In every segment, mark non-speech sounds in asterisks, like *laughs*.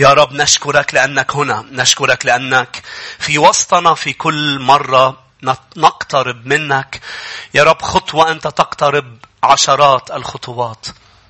يا رب نشكرك لأنك هنا. نشكرك لأنك في وسطنا في كل مرة نقترب منك. يا رب خطوة أنت تقترب عشرات الخطوات.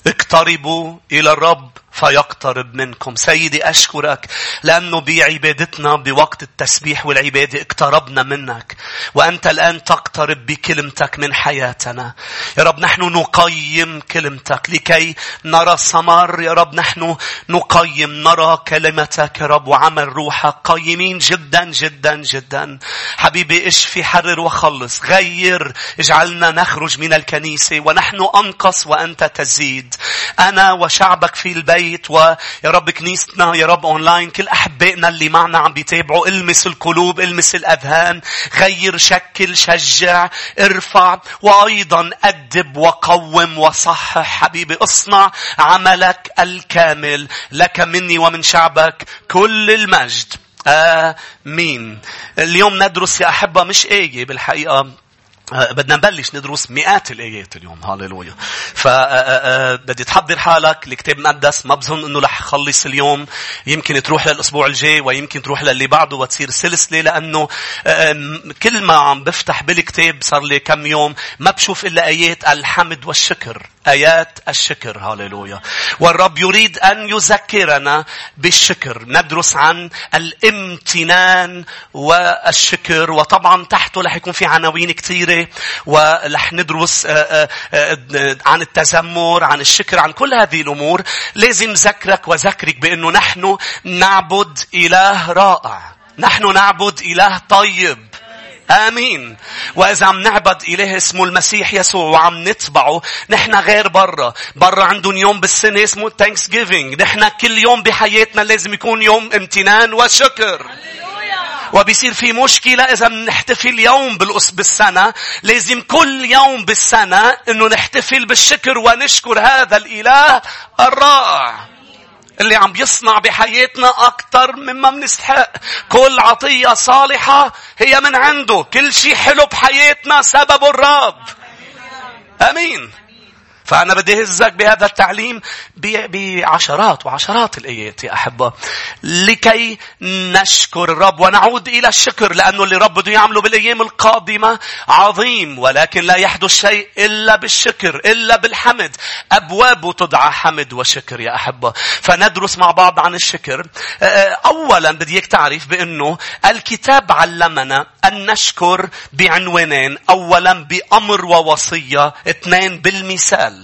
اقتربوا إلى الرب فيقترب منكم. سيدي أشكرك لأنه بعبادتنا بوقت التسبيح والعبادة اقتربنا منك. وأنت الآن تقترب بكلمتك من حياتنا. يا رب نحن نقيم كلمتك لكي نرى ثمر. يا رب نحن نقيم نرى كلمتك يا رب وعمل روحك قيمين جدا جدا جدا. حبيبي اشفي حرر وخلص. غير اجعلنا نخرج من الكنيسة ونحن أنقص وأنت تزيد. أنا وشعبك في البيت البيت ويا رب كنيستنا يا رب اونلاين كل أحبائنا اللي معنا عم بيتابعوا المس القلوب المس الأذهان غير شكل شجع ارفع وأيضا أدب وقوم وصحح. حبيبي اصنع عملك الكامل لك مني ومن شعبك كل المجد. آمين. اليوم ندرس يا أحبة مش آية بالحقيقة. بدنا نبلش ندرس مئات الآيات اليوم. هاليلويا فبدي آه، آه، تحضر حالك. الكتاب المقدس. ما بظن إنه رح خلص اليوم. يمكن تروح للأسبوع الجاي ويمكن تروح للي بعده وتصير سلسلة لأنه كل ما عم بفتح بالكتاب صار لي كم يوم ما بشوف إلا آيات الحمد والشكر. آيات الشكر. هاليلويا والرب يريد أن يذكرنا بالشكر. ندرس عن الامتنان والشكر. وطبعا تحته رح يكون في عناوين كثيرة ورح ندرس آه، آه، آه، عن التذمر عن الشكر عن كل هذه الأمور لازم ذكرك وذكرك بأنه نحن نعبد إله رائع نحن نعبد إله طيب آمين. وإذا عم نعبد إله اسمه المسيح يسوع وعم نتبعه نحن غير برا. برا عندهم يوم بالسنة اسمه جيفينج. نحن كل يوم بحياتنا لازم يكون يوم امتنان وشكر. وبيصير في مشكلة إذا بنحتفل يوم بالسنة لازم كل يوم بالسنة إنه نحتفل بالشكر ونشكر هذا الإله الرائع. اللي عم يصنع بحياتنا أكثر مما بنستحق. كل عطية صالحة هي من عنده. كل شيء حلو بحياتنا سبب الرب. أمين. فأنا بدي أهزك بهذا التعليم بعشرات وعشرات الآيات يا أحبة. لكي نشكر الرب ونعود إلى الشكر لأنه اللي رب بده يعمله بالأيام القادمة عظيم ولكن لا يحدث شيء إلا بالشكر إلا بالحمد. أبوابه تدعى حمد وشكر يا أحبة. فندرس مع بعض عن الشكر. أولا بدي تعرف بأنه الكتاب علمنا أن نشكر بعنوانين. أولا بأمر ووصية. اثنين بالمثال.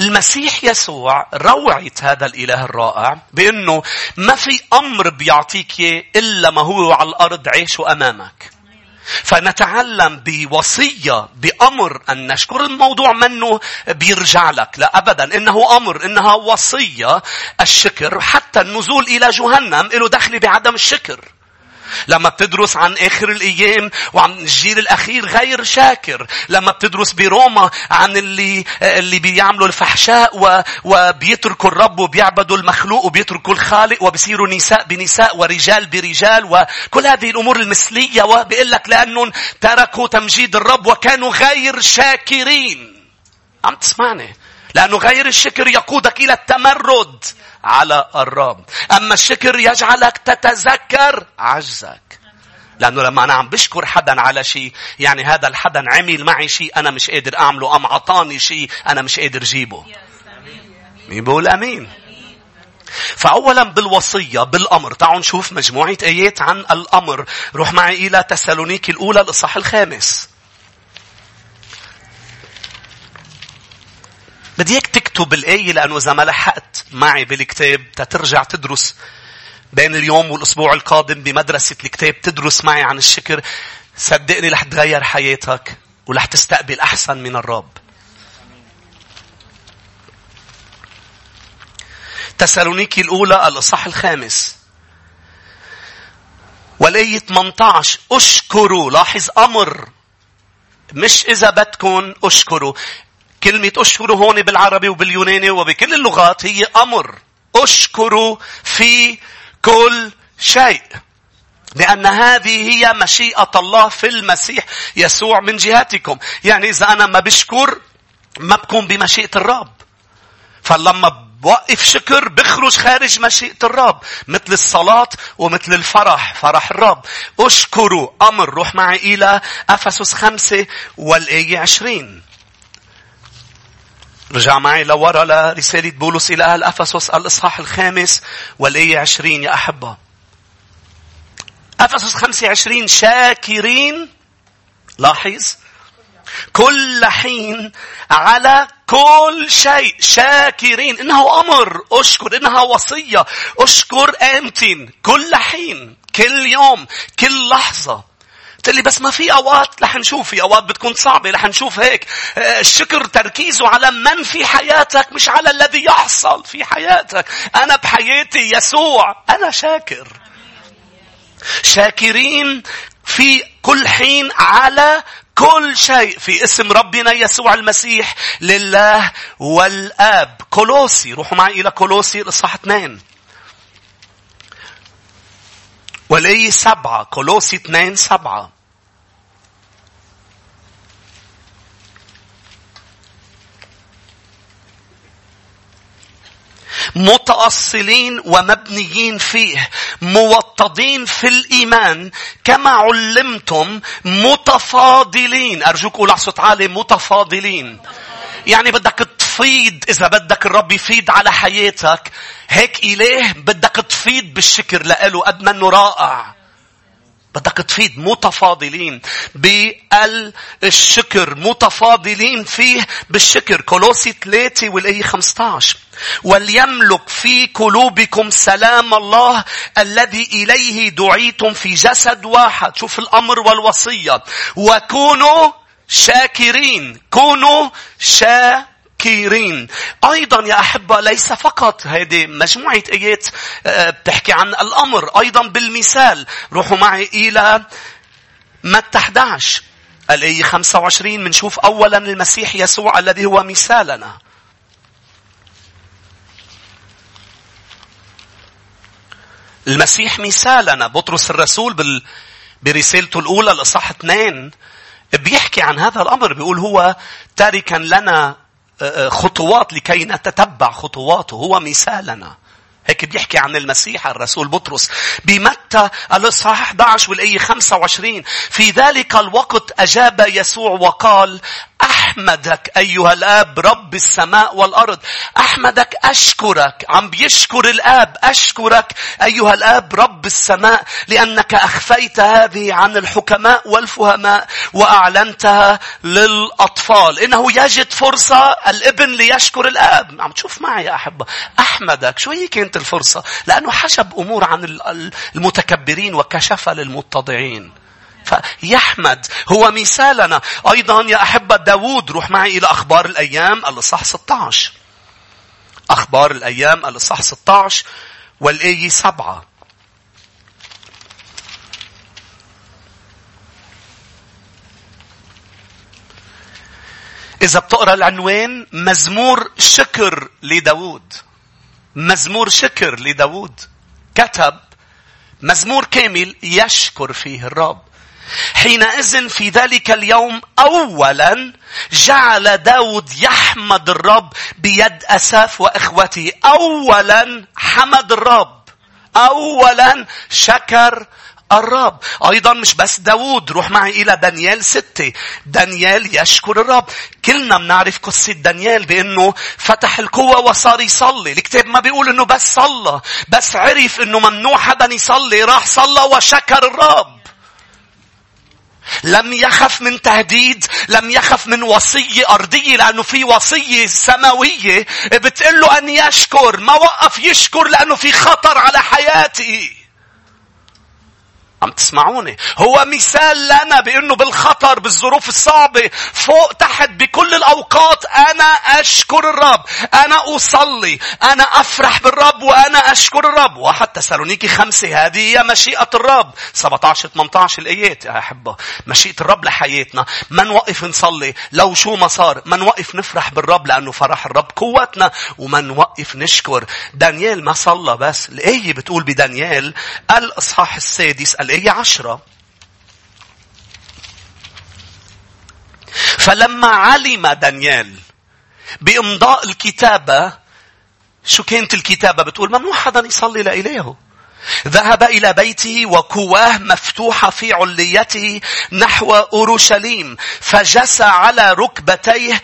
المسيح يسوع روعة هذا الإله الرائع بأنه ما في أمر بيعطيك إلا ما هو على الأرض عيشه أمامك. فنتعلم بوصية بأمر أن نشكر الموضوع منه بيرجع لك. لا أبدا إنه أمر إنها وصية الشكر. حتى النزول إلى جهنم له دخل بعدم الشكر. لما بتدرس عن آخر الأيام وعن الجيل الأخير غير شاكر. لما بتدرس بروما عن اللي اللي بيعملوا الفحشاء و... وبيتركوا الرب وبيعبدوا المخلوق وبيتركوا الخالق وبيصيروا نساء بنساء ورجال برجال وكل هذه الأمور المثلية وبيقول لك لأنهم تركوا تمجيد الرب وكانوا غير شاكرين. عم تسمعني؟ لأنه غير الشكر يقودك إلى التمرد. على الرب. أما الشكر يجعلك تتذكر عجزك. لأنه لما أنا عم بشكر حدا على شيء يعني هذا الحدا عمل معي شيء أنا مش قادر أعمله أم عطاني شيء أنا مش قادر جيبه. مين بقول أمين؟ فأولا بالوصية بالأمر تعالوا نشوف مجموعة آيات عن الأمر روح معي إلى تسالونيكي الأولى الإصحاح الخامس بدي إياك تكتب الآية لأنه إذا ما لحقت معي بالكتاب تترجع تدرس. بين اليوم والأسبوع القادم بمدرسة الكتاب تدرس معي عن الشكر. صدقني رح تغير حياتك ورح تستقبل أحسن من الرب. تسالونيكي الأولى الإصحاح الخامس. والآية 18 أشكروا. لاحظ أمر. مش إذا بدكم أشكروا. كلمة أشكروا هون بالعربي وباليوناني وبكل اللغات هي أمر. أشكروا في كل شيء. لأن هذه هي مشيئة الله في المسيح يسوع من جهتكم. يعني إذا أنا ما بشكر ما بكون بمشيئة الرب. فلما بوقف شكر بخرج خارج مشيئة الرب مثل الصلاة ومثل الفرح فرح الرب أشكروا أمر روح معي إلى أفسس خمسة والآية عشرين رجع معي لورا لرسالة بولس إلى أهل أفسس الإصحاح الخامس والآية عشرين يا أحبة. أفسس خمسة عشرين شاكرين. لاحظ. كل حين على كل شيء شاكرين. إنه أمر. أشكر. إنها وصية. أشكر آمتين. كل حين. كل يوم. كل لحظة. قلت لي بس ما في أوقات رح نشوف في أوقات بتكون صعبة رح نشوف هيك. آه، الشكر تركيزه على من في حياتك مش على الذي يحصل في حياتك. أنا بحياتي يسوع. أنا شاكر. شاكرين في كل حين على كل شيء. في اسم ربنا يسوع المسيح لله والآب. كولوسي روحوا معي إلى كولوسي الإصحاح اثنين. ولي سبعة كولوسي اثنين سبعة. متأصلين ومبنيين فيه موطدين في الإيمان كما علمتم متفاضلين أرجوك قول صوت عالي متفاضلين يعني بدك تفيض إذا بدك الرب يفيض على حياتك هيك إله بدك تفيض بالشكر لإله قد ما إنه رائع. بدك تفيد متفاضلين بالشكر متفاضلين فيه بالشكر. كولوسي 3 والآية 15 وليملك في قلوبكم سلام الله الذي إليه دعيتم في جسد واحد. شوف الأمر والوصية. وكونوا شاكرين كونوا شاكرين. أيضا يا أحبة ليس فقط هذه مجموعة آيات آه، بتحكي عن الأمر. أيضا بالمثال. روحوا معي إلى متى 11. الآية 25 منشوف أولا المسيح يسوع الذي هو مثالنا. المسيح مثالنا. بطرس الرسول بال... برسالته الأولى الإصحاح اثنين بيحكي عن هذا الأمر بيقول هو تاركا لنا خطوات لكي نتتبع خطواته هو مثالنا. هيك بيحكي عن المسيح الرسول بطرس. بمتى؟ الإصحاح 11 والآية 25 في ذلك الوقت أجاب يسوع وقال أحمدك أيها الآب رب السماء والأرض. أحمدك أشكرك. عم بيشكر الآب أشكرك. أيها الآب رب السماء لأنك أخفيت هذه عن الحكماء والفهماء وأعلنتها للأطفال. إنه يجد فرصة الابن ليشكر الآب. عم تشوف معي يا أحبة. أحمدك. شو هي كانت الفرصة؟ لأنه حشب أمور عن المتكبرين وكشف للمتضعين. فيحمد هو مثالنا. أيضا يا أحبة داود روح معي إلى أخبار الأيام الإصحاح 16 أخبار الأيام الإصحاح 16 والآية 7 إذا بتقرأ العنوان مزمور شكر لداود مزمور شكر لداود كتب مزمور كامل يشكر فيه الرب. حينئذ في ذلك اليوم أولا جعل داود يحمد الرب بيد أساف وإخوته. أولا حمد الرب. أولا شكر الرب. أيضا مش بس داود. روح معي إلى دانيال ستة. دانيال يشكر الرب. كلنا بنعرف قصة دانيال بأنه فتح القوة وصار يصلي. الكتاب ما بيقول أنه بس صلى. بس عرف أنه ممنوع حدا يصلي. راح صلى وشكر الرب. لم يخف من تهديد لم يخف من وصية أرضية لأنه في وصية سماوية. بتقول له أن يشكر ما وقف يشكر لأنه في خطر على حياتي عم تسمعوني؟ هو مثال لنا بأنه بالخطر بالظروف الصعبة فوق تحت بكل الأوقات أنا أشكر الرب أنا أصلي أنا أفرح بالرب وأنا أشكر الرب. واحد تسالونيكي خمسة هذه هي مشيئة الرب. 17 18 الآيات يا أحبة. مشيئة الرب لحياتنا. ما نوقف نصلي؟ لو شو ما صار ما نوقف نفرح بالرب لأنه فرح الرب قوتنا وما نوقف نشكر. دانيال ما صلى بس. الآية بتقول بدانيال الإصحاح السادس الآية عشرة. فلما علم دانيال بإمضاء الكتابة شو كانت الكتابة؟ بتقول ممنوع حدا يصلي لإلهه ذهب إلى بيته وكواه مفتوحة في عليته نحو أورشليم فجس على ركبتيه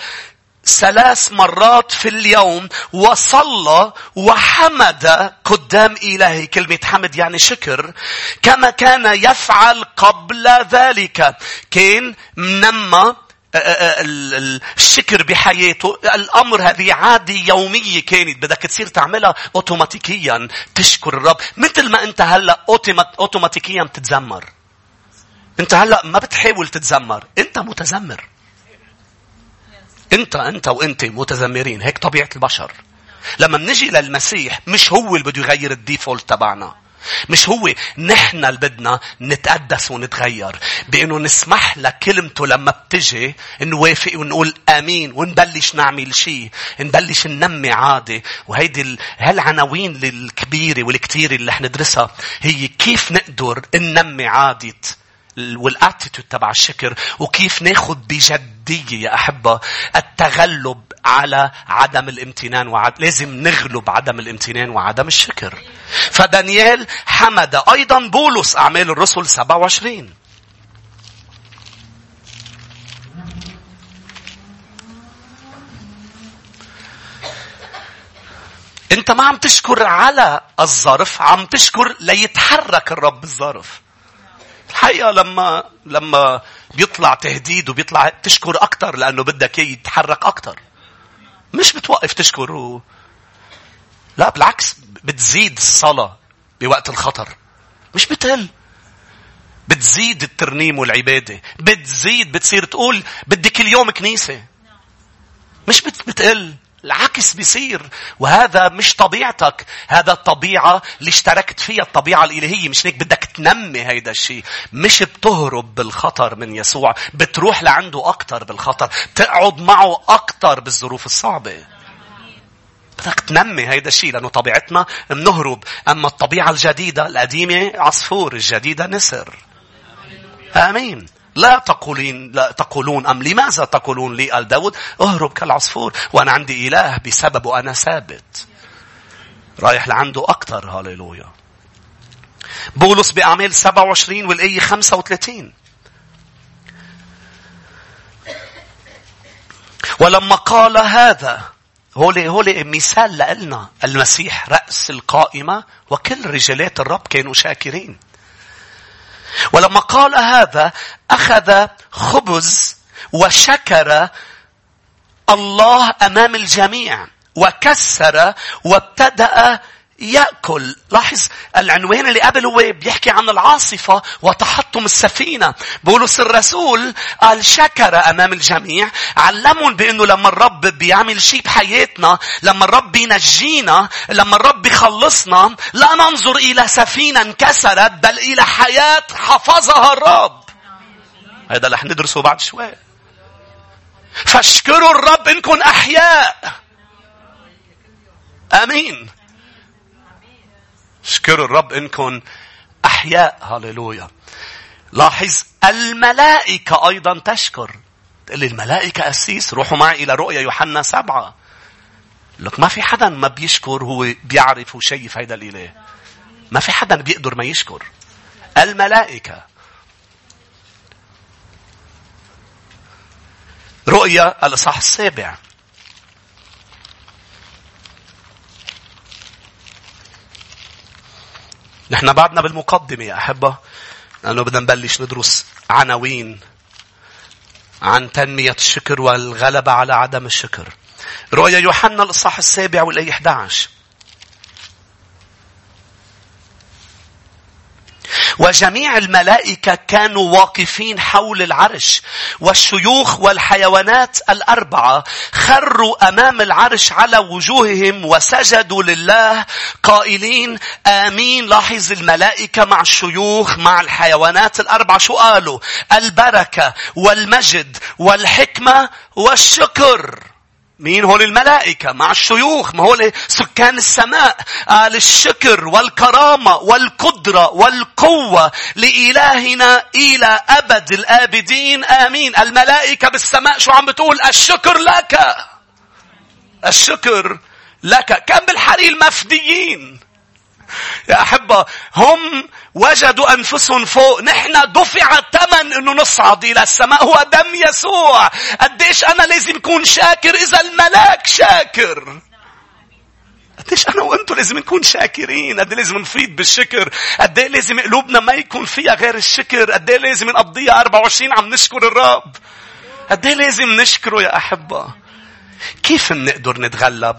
ثلاث مرات في اليوم وصلى وحمد قدام إلهه كلمة حمد يعني شكر. كما كان يفعل قبل ذلك. كان منما الشكر بحياته. الأمر هذه عادة يومية كانت. بدك تصير تعملها اوتوماتيكيا. تشكر الرب. مثل ما أنت هلأ اوتوماتيكيا بتتذمر. أنت هلأ ما بتحاول تتذمر. أنت متذمر. انت انت وانت متذمرين هيك طبيعة البشر. لما بنجي للمسيح مش هو اللي بده يغير الديفولت تبعنا. مش هو نحن اللي بدنا نتقدس ونتغير. بإنه نسمح لكلمته لما بتجي نوافق ونقول آمين ونبلش نعمل شيء نبلش ننمي عادة. وهيدي هالعناوين الكبيرة والكتيرة اللي رح ندرسها هي كيف نقدر ننمي عادة والاتيتود تبع الشكر وكيف ناخذ بجدية يا أحبة التغلب على عدم الامتنان وعد... لازم نغلب عدم الامتنان وعدم الشكر. فدانيال حمد أيضا بولس أعمال الرسل 27 انت ما عم تشكر على الظرف عم تشكر ليتحرك الرب بالظرف. الحقيقة لما لما بيطلع تهديد وبيطلع تشكر أكتر لأنه بدك يتحرك أكتر. مش بتوقف تشكر و... لا بالعكس بتزيد الصلاة بوقت الخطر. مش بتقل. بتزيد الترنيم والعبادة. بتزيد بتصير تقول بدي كل يوم كنيسة. مش بتقل. العكس بيصير. وهذا مش طبيعتك. هذا الطبيعة اللي اشتركت فيها الطبيعة الإلهية. مش هيك بدك تنمي هيدا الشيء. مش بتهرب بالخطر من يسوع. بتروح لعنده أكتر بالخطر. تقعد معه أكتر بالظروف الصعبة. بدك تنمي هيدا الشيء لأنه طبيعتنا بنهرب. أما الطبيعة الجديدة القديمة عصفور الجديدة نسر. آمين. لا تقولين لا تقولون أم لماذا تقولون لي قال داود؟ اهرب كالعصفور وأنا عندي إله بسببه أنا ثابت. رايح لعنده أكتر هاليلويا بولس بأعمال 27 والآية 35 ولما قال هذا هولي هولي مثال لنا المسيح رأس القائمة وكل رجالات الرب كانوا شاكرين. ولما قال هذا أخذ خبز وشكر الله أمام الجميع وكسر وابتدأ يأكل. لاحظ العنوان اللي قبل هو بيحكي عن العاصفة وتحطم السفينة. بولس الرسول قال شكر أمام الجميع. علمهم بأنه لما الرب بيعمل شيء بحياتنا, لما الرب بينجينا, لما الرب بيخلصنا, لا ننظر إلى سفينة انكسرت, بل إلى حياة حفظها الرب. هذا رح ندرسه بعد شوي. فاشكروا الرب إنكم أحياء. آمين اشكروا الرب إنكم أحياء. هاليلويا. لاحظ الملائكة أيضا تشكر. تقول لي الملائكة أسيس روحوا معي إلى رؤيا يوحنا سبعة. لك ما في حدا ما بيشكر هو بيعرف وشايف هيدا الإله ما في حدا بيقدر ما يشكر. الملائكة. رؤيا الإصحاح السابع. نحن بعدنا بالمقدمة يا أحبة لأنه بدنا نبلش ندرس عناوين عن تنمية الشكر والغلبة على عدم الشكر. رؤيا يوحنا الإصحاح السابع والآية 11. وجميع الملائكة كانوا واقفين حول العرش والشيوخ والحيوانات الأربعة خروا أمام العرش على وجوههم وسجدوا لله قائلين آمين. لاحظ الملائكة مع الشيوخ مع الحيوانات الأربعة شو قالوا؟ البركة والمجد والحكمة والشكر. مين هول الملائكة مع الشيوخ ما هول سكان السماء قال الشكر والكرامة والقدرة والقوة لإلهنا إلى أبد الآبدين آمين. الملائكة بالسماء شو عم بتقول؟ الشكر لك. الشكر لك. كم بالحري مفديين. يا أحبة هم وجدوا أنفسهم فوق. نحن دفع الثمن أنه نصعد إلى السماء. هو دم يسوع. قديش أنا لازم أكون شاكر إذا الملاك شاكر؟ قديش أنا وأنتم لازم نكون شاكرين؟ قد لازم نفيض بالشكر؟ قد لازم قلوبنا ما يكون فيها غير الشكر؟ قد لازم نقضيها 24 عم نشكر الرب؟ قد لازم نشكره يا أحبة؟ كيف نقدر نتغلب؟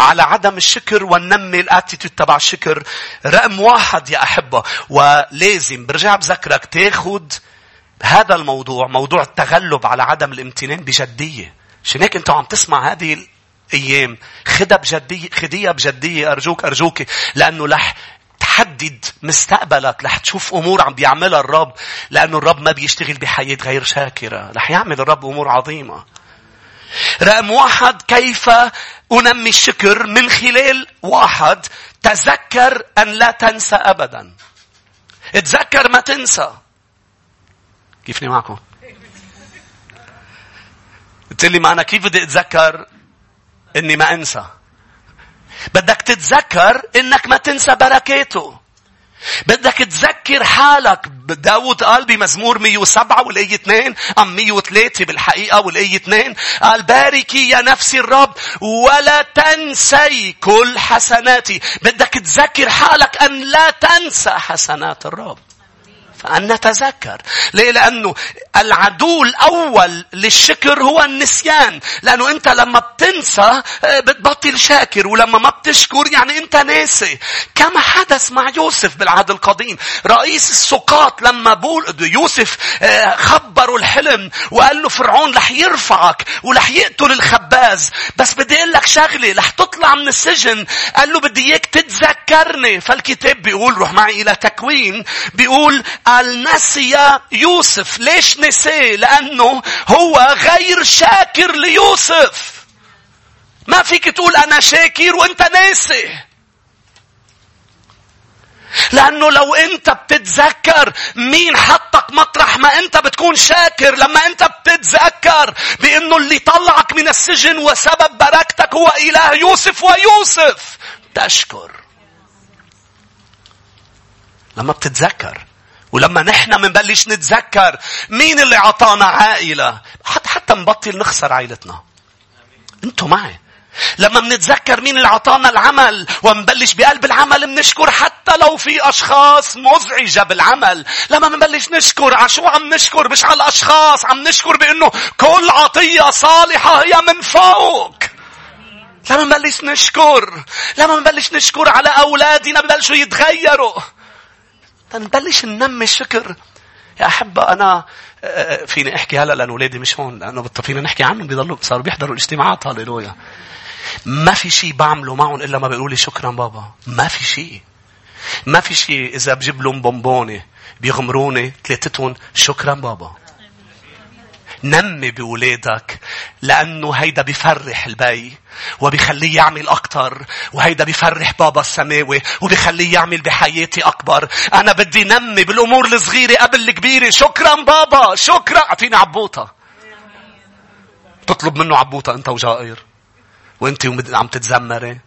على عدم الشكر وننمي الاتيتيود تبع الشكر. رقم واحد يا أحبة ولازم برجع بذكرك تاخد هذا الموضوع موضوع التغلب على عدم الامتنان بجدية. عشان هيك أنتوا عم تسمع هذه الأيام؟ خدها بجدية خديها بجدية أرجوك أرجوك لأنه رح تحدد مستقبلك رح تشوف أمور عم بيعملها الرب لأنه الرب ما بيشتغل بحياة غير شاكرة. رح يعمل الرب أمور عظيمة. رقم واحد كيف أنمي الشكر من خلال واحد تذكر أن لا تنسى أبدا. تذكر ما تنسى. كيفني معكم؟ قلت لي ما أنا كيف بدي أتذكر إني ما أنسى؟ بدك تتذكر إنك ما تنسى بركاته. بدك تذكر حالك. داود قال بمزمور 107 والآية 2 أم 103 بالحقيقة والآية 2 قال باركي يا نفسي الرب ولا تنسي كل حسناتي. بدك تذكر حالك أن لا تنسى حسنات الرب. فأن نتذكر. ليه؟ لأنه العدو الأول للشكر هو النسيان. لأنه أنت لما بتنسى آه، بتبطل شاكر ولما ما بتشكر يعني أنت ناسي. كما حدث مع يوسف بالعهد القديم. رئيس السقاط لما بول يوسف آه، خبروا الحلم وقال له فرعون رح يرفعك ورح يقتل الخباز. بس بدي أقول لك شغلة رح تطلع من السجن. قال له بدي إياك تتذكرني. فالكتاب بيقول روح معي إلى تكوين بيقول قال نسي يوسف. ليش نسيه لأنه هو غير شاكر ليوسف. ما فيك تقول أنا شاكر وأنت ناسي. لأنه لو أنت بتتذكر مين حطك مطرح ما أنت بتكون شاكر. لما أنت بتتذكر بأنه اللي طلعك من السجن وسبب بركتك هو إله يوسف ويوسف. تشكر. لما بتتذكر ولما نحن منبلش نتذكر مين اللي عطانا عائلة حتى حتى نبطل نخسر عائلتنا أنتوا معي لما منتذكر مين اللي عطانا العمل ومنبلش بقلب العمل منشكر حتى لو في أشخاص مزعجة بالعمل. لما منبلش نشكر على شو عم نشكر مش على الأشخاص عم نشكر بأنه كل عطية صالحة هي من فوق. لما منبلش نشكر لما منبلش نشكر على أولادنا ببلشوا يتغيروا. نبلش ننمي الشكر. يا أحبة أنا آه، فيني أحكي هلا لأن أولادي مش هون لأنه فينا نحكي عنهم بيضلوا صاروا بيحضروا الاجتماعات هاليلويا ما في شيء بعمله معهم إلا ما بيقولوا لي شكرا بابا. ما في شيء ما في شيء إذا بجيب لهم بونبوني بيغمروني ثلاثتهم شكرا بابا. نمي بولادك لأنه هيدا بيفرح البي وبيخليه يعمل أكتر وهيدا بيفرح بابا السماوي وبيخليه يعمل بحياتي أكبر. أنا بدي نمي بالأمور الصغيرة قبل الكبيرة. شكرا بابا شكرا. أعطيني عبوطة. تطلب منه عبوطة أنت وجائر. وأنت عم تتذمري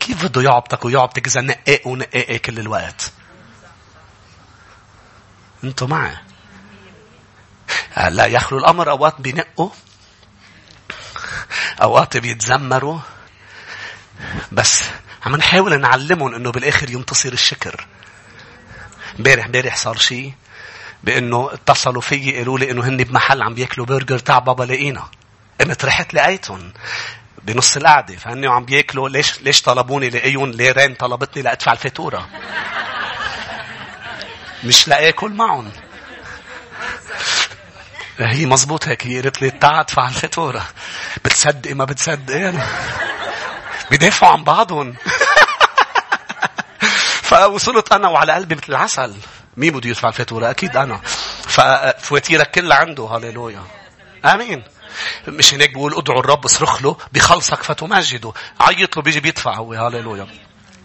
كيف بده يعبطك ويعبطك إذا نقاق ونقاق كل الوقت؟ أنتوا معي. لا يخلو الأمر أوقات بينقوا أوقات بيتذمروا بس عم نحاول نعلمهم إنه بالآخر ينتصر الشكر. امبارح امبارح صار شيء بإنه اتصلوا فيي قالوا لي إنه هن بمحل عم بياكلوا برجر تاع بابا لقينا. قمت رحت لقيتهم بنص القعدة فهن عم بياكلوا ليش ليش طلبوني لقيهم ليرين طلبتني لأدفع الفاتورة. مش لأكل معهم. هي مزبوط هيك هي قالت لي تعال ادفع الفاتورة. بتصدقي ما بتصدقي أنا. بيدافعوا عن بعضهم. *laughs* فوصلت أنا وعلى قلبي مثل العسل. مين بده يدفع الفاتورة؟ أكيد أنا. ففواتيرك كلها عنده هاليلويا. آمين. مش هناك بيقول ادعوا الرب اصرخ له بخلصك فتمجده. عيط له بيجي بيدفع هو هاليلويا.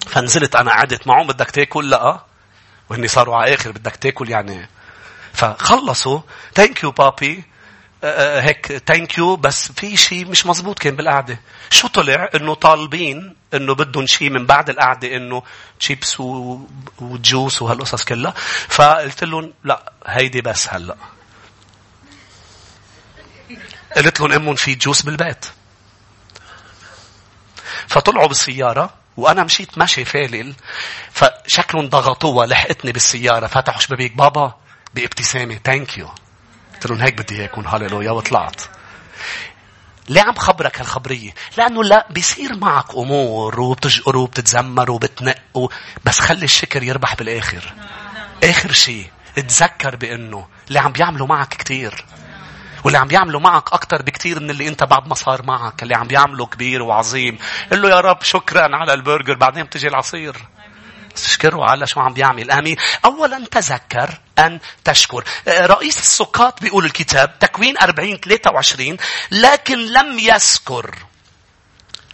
فنزلت أنا قعدت معهم بدك تاكل؟ لا. وهني صاروا على آخر بدك تاكل يعني فخلصوا. thank you بابي هيك thank you بس في شيء مش مزبوط كان بالقعدة. شو طلع؟ إنه طالبين إنه بدهم شيء من بعد القعدة إنه chips و juice وهالقصص كلها. فقلت لهم لا هيدي بس هلأ. قلت لهم أمهم في juice بالبيت. فطلعوا بالسيارة وأنا مشيت ماشي فالل فشكلهم ضغطوها لحقتني بالسيارة. فتحوا شبابيك بابا بابتسامه ثانك يو قلت لهم هيك بدي إياكم هاليلويا وطلعت ليه عم خبرك هالخبرية؟ لأنه لا بيصير معك أمور وبتجقر وبتتذمر وبتنق و... بس خلي الشكر يربح بالآخر. آخر شيء تذكر بأنه اللي عم بيعملوا معك كتير. واللي عم بيعملوا معك أكتر بكتير من اللي أنت بعد ما صار معك. اللي عم بيعملوا كبير وعظيم. قل له يا رب شكرا على البرجر بعدين بتجي العصير. تشكره على شو عم بيعمل. آمين. أولا تذكر أن تشكر. آه، رئيس السقاط بيقول الكتاب تكوين 40 23 لكن لم يذكر.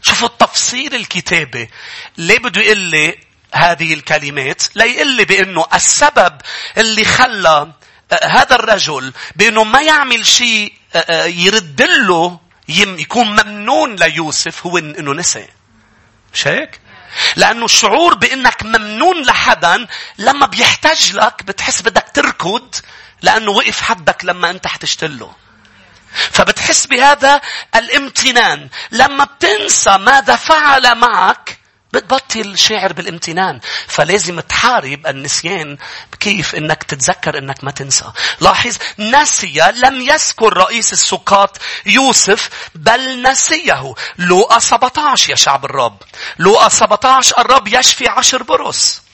شوفوا التفصيل الكتابي ليه بده يقول لي هذه الكلمات؟ ليقول لي بأنه السبب اللي خلى آه، هذا الرجل بأنه ما يعمل شيء آه، يرد له يكون ممنون ليوسف هو أنه نسي مش هيك؟ لأنه الشعور بأنك ممنون لحدا لما بيحتاج لك بتحس بدك تركض لأنه وقف حدك لما أنت حتشتله. فبتحس بهذا الامتنان. لما بتنسى ماذا فعل معك بتبطل شاعر بالامتنان. فلازم تحارب النسيان كيف إنك تتذكر إنك ما تنسى. لاحظ نسي لم يذكر رئيس السقاة يوسف بل نسيه لوقا 17 يا شعب الرب. لوقا 17 الرب يشفي عشر برص.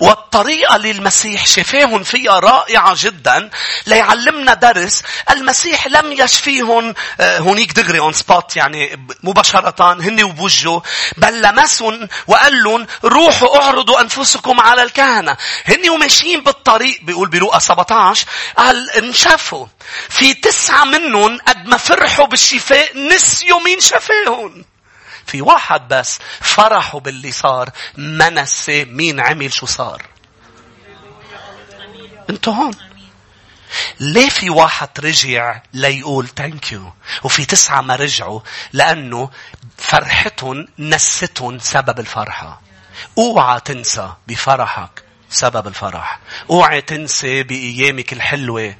والطريقة اللي المسيح شفاهم فيها رائعة جدا. ليعلمنا درس المسيح لم يشفيهم هونيك دغري on spot يعني مباشرة هن وبوجه بل لمسهم وقال لهم روحوا اعرضوا أنفسكم على الكهنة. هن وماشيين بالطريق بيقول بلوقا 17 قال انشفوا. في تسعة منهم قد ما فرحوا بالشفاء نسيوا مين شفاهم في واحد بس فرحوا باللي صار ما نسي مين عمل شو صار. أنتوا هون. ليه في واحد رجع ليقول ثانك يو وفي تسعة ما رجعوا؟ لأنه فرحتهم نستهم سبب الفرحة. اوعى تنسى بفرحك سبب الفرح. اوعى تنسى بأيامك الحلوة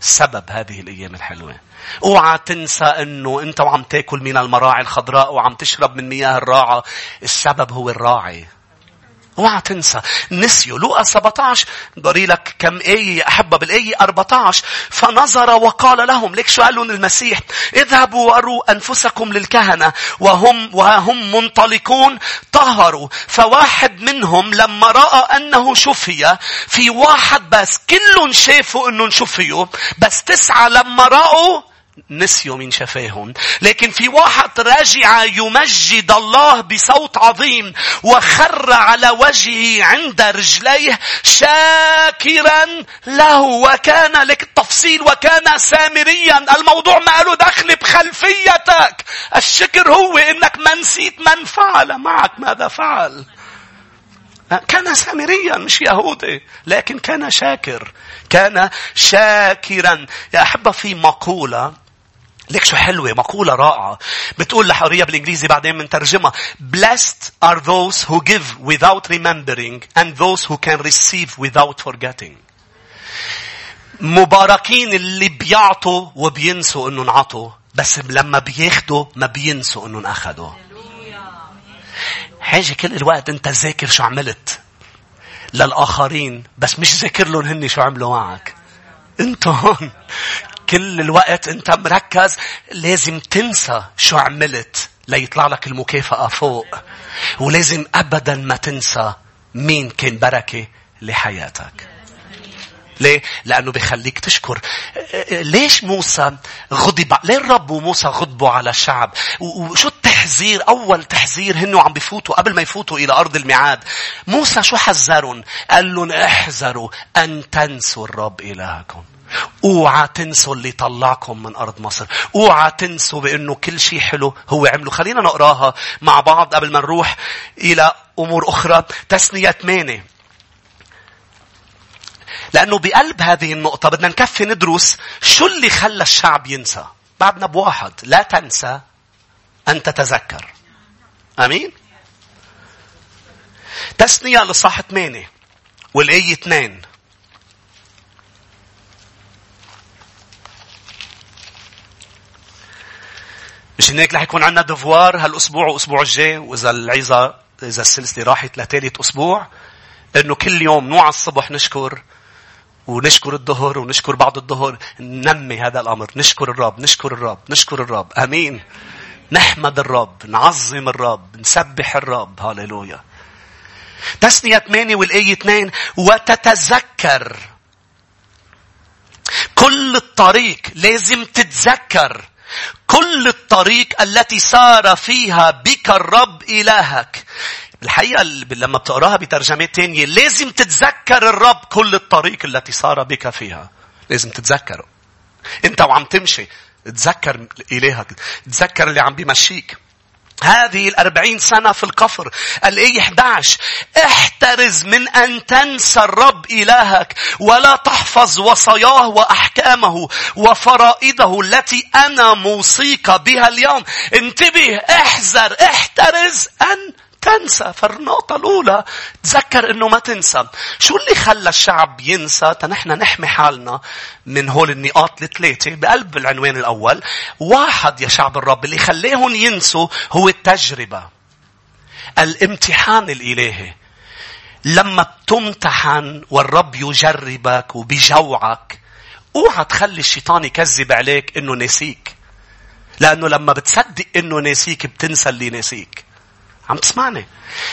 سبب هذه الأيام الحلوة. اوعى تنسى انه انت وعم تاكل من المراعي الخضراء وعم تشرب من مياه الراعة السبب هو الراعي. اوعى تنسى نسيوا لوقا 17 ضري لك كم آية أحبة بالآية 14 فنظر وقال لهم ليك شو قال لهم المسيح اذهبوا وأروا أنفسكم للكهنة. وهم وهم منطلقون طهروا. فواحد منهم لما رأى أنه شفي في واحد بس كلهم شافوا أنه شفيوا بس تسعة لما رأوا نسيوا من شفاهم. لكن في واحد رجع يمجد الله بصوت عظيم وخر على وجهه عند رجليه شاكرا له وكان لك التفصيل وكان سامريا. الموضوع ما له دخل بخلفيتك. الشكر هو إنك ما نسيت من فعل معك ماذا فعل؟ كان سامريا مش يهودي لكن كان شاكر. كان شاكرا. يا أحبة في مقولة ليك شو حلوة مقولة رائعة. بتقول لحورية بالإنجليزي بعدين بنترجمها. Blessed are those who give without remembering and those who can receive without forgetting. مباركين اللي بيعطوا وبينسوا انه انعطوا بس لما بياخدوا ما بينسوا انه انأخدوا حاجة كل الوقت أنت ذاكر شو عملت للآخرين بس مش ذاكر لهم هني شو عملوا معك. انت هون. كل الوقت انت مركز لازم تنسى شو عملت ليطلع لك المكافأة فوق ولازم أبدا ما تنسى مين كان بركة لحياتك ليه؟ لأنه بيخليك تشكر. ليش موسى غضب؟ ليه الرب وموسى غضبوا على الشعب؟ وشو التحذير؟ أول تحذير هنو عم بفوتوا قبل ما يفوتوا إلى أرض الميعاد. موسى شو حذرهم؟ قال لهم احذروا أن تنسوا الرب إلهكم. اوعى تنسوا اللي طلعكم من أرض مصر. اوعى تنسوا بأنه كل شيء حلو هو عمله. خلينا نقراها مع بعض قبل ما نروح إلى أمور أخرى. تسنية 8. لأنه بقلب هذه النقطة بدنا نكفي ندرس شو اللي خلى الشعب ينسى. بعدنا بواحد لا تنسى أن تتذكر. أمين؟ تسنية لصح 8 والآية 2 مش هيك رح يكون عندنا دفوار هالأسبوع وأسبوع الجاي. وإذا العظه إذا السلسلة راحت لثالث أسبوع انه كل يوم نوع الصبح نشكر ونشكر الظهر ونشكر بعد الظهر. ننمي هذا الأمر. نشكر الرب نشكر الرب نشكر الرب. آمين. نحمد الرب نعظم الرب نسبح الرب. هاليلويا تسنية 8 والآية 2 وتتذكر. كل الطريق لازم تتذكر. كل الطريق التي سار فيها بك الرب إلهك الحقيقة لما بتقراها بترجمات تانية لازم تتذكر الرب كل الطريق التي سار بك فيها. لازم تتذكره. انت وعم تمشي تذكر إلهك. تذكر اللي عم بيمشيك. هذه الأربعين سنة في القفر. الآية 11. احترز من أن تنسى الرب إلهك ولا تحفظ وصاياه وأحكامه وفرائضه التي أنا موصيك بها اليوم. انتبه احذر احترز أن تنسى فالنقطة الأولى تذكر أنه ما تنسى. شو اللي خلى الشعب ينسى تنحن نحمي حالنا من هول النقاط الثلاثة بقلب العنوان الأول. واحد يا شعب الرب اللي خليهم ينسوا هو التجربة. الامتحان الإلهي. لما بتمتحن والرب يجربك وبيجوعك اوعى تخلي الشيطان يكذب عليك إنه نسيك. لأنه لما بتصدق إنه ناسيك بتنسى اللي ناسيك. عم تسمعني؟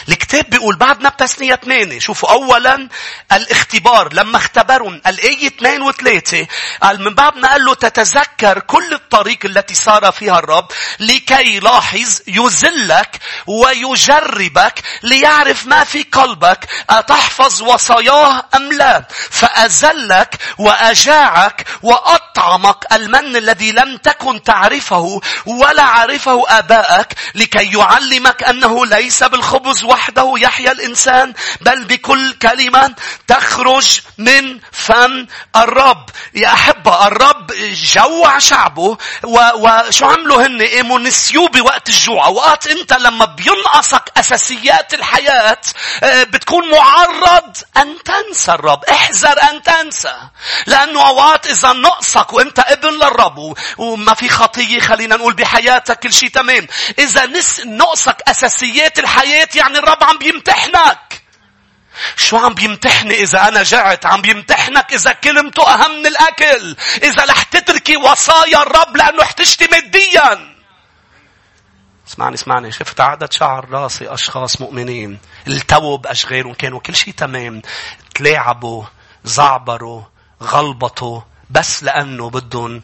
الكتاب بيقول بعدنا بتسنية اثنين. شوفوا أولا الاختبار. لما اختبرهم الآية اثنين وثلاثة. قال من بعد ما قال له تتذكر كل الطريق التي سار فيها الرب لكي لاحظ يزلك ويجربك ليعرف ما في قلبك أتحفظ وصاياه أم لا؟ فأزلك وأجاعك وأطعمك المن الذي لم تكن تعرفه ولا عرفه آبائك لكي يعلمك أنه ليس بالخبز وحده يحيا الإنسان بل بكل كلمة تخرج من فم الرب. يا أحبة الرب جوع شعبه وشو عملوا هن؟ قاموا نسيوه بوقت الجوع. أوقات أنت لما بينقصك أساسيات الحياة آه، بتكون معرض أن تنسى الرب. احذر أن تنسى. لأنه أوقات إذا نقصك وأنت ابن للرب وما في خطية خلينا نقول بحياتك كل شيء تمام. إذا نس نقصك أساسيات الحياة يعني الرب عم بيمتحنك. شو عم بيمتحني إذا أنا جعت؟ عم بيمتحنك إذا كلمته أهم من الأكل. إذا رح تتركي وصايا الرب لأنه احتجتي ماديا. اسمعني اسمعني شفت عدد شعر راسي أشخاص مؤمنين التووا بأشغالهم كانوا كل شيء تمام تلاعبوا زعبروا غلبطوا بس لأنه بدهم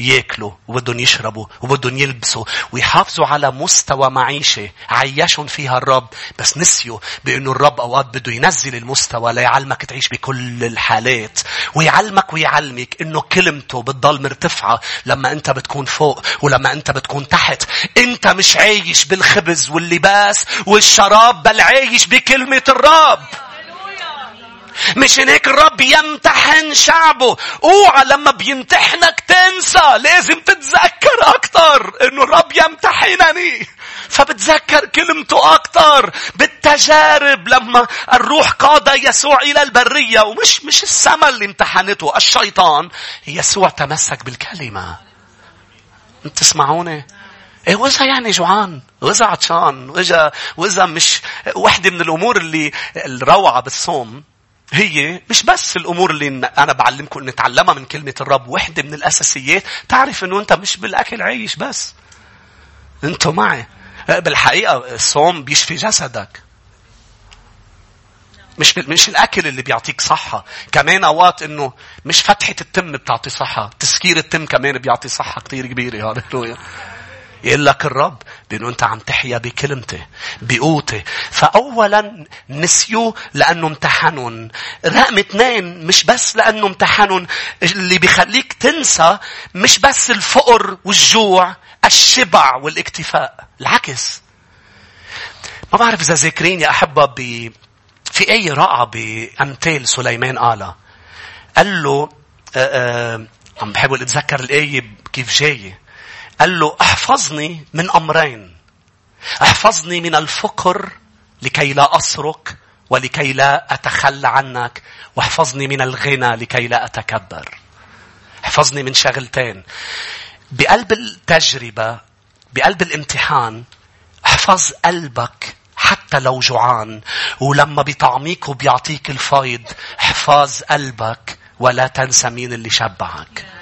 ياكلوا وبدهم يشربوا وبدهم يلبسوا. ويحافظوا على مستوى معيشة عيشهم فيها الرب. بس نسيوا بأنه الرب أوقات بده ينزل المستوى ليعلمك تعيش بكل الحالات. ويعلمك ويعلمك أنه كلمته بتضل مرتفعة لما أنت بتكون فوق ولما أنت بتكون تحت. أنت مش عايش بالخبز واللباس والشراب بل عايش بكلمة الرب. مش هيك الرب يمتحن شعبه. اوعى لما بيمتحنك تنسى. لازم تتذكر أكتر إنه الرب يمتحنني. فبتذكر كلمته أكتر بالتجارب لما الروح قاد يسوع إلى البرية. ومش مش السما اللي امتحنته الشيطان. يسوع تمسك بالكلمة. تسمعوني؟ إيه وإذا يعني جوعان؟ وإذا عطشان؟ وإذا وإذا مش وحدة من الأمور اللي الروعة بالصوم. هي مش بس الأمور اللي أنا بعلمكم نتعلمها من كلمة الرب وحدة من الأساسيات. تعرف إنه أنت مش بالأكل عايش بس. أنتوا معي. بالحقيقة الصوم بيشفي جسدك. مش مش الأكل اللي بيعطيك صحة. كمان أوقات إنه مش فتحة التم بتعطي صحة تسكير التم كمان بيعطي صحة كثير كبيرة. هاليلويا يقول لك الرب بأنه أنت عم تحيا بكلمته بقوته فأولا نسيوا لأنه امتحنون رقم اثنين مش بس لأنه امتحنون اللي بيخليك تنسى مش بس الفقر والجوع الشبع والاكتفاء. العكس. ما بعرف إذا ذاكرين يا أحبة ب... في أي رائعة بأمثال سليمان قالها قال له آه، آه، عم بحاول اتذكر الآية كيف جاية. قال له أحفظني من أمرين. أحفظني من الفقر لكي لا أسرق ولكي لا أتخلى عنك. وأحفظني من الغنى لكي لا أتكبر. أحفظني من شغلتين. بقلب التجربة بقلب الامتحان أحفظ قلبك حتى لو جوعان. ولما بيطعميك وبيعطيك الفايض أحفظ قلبك ولا تنسى مين اللي شبعك.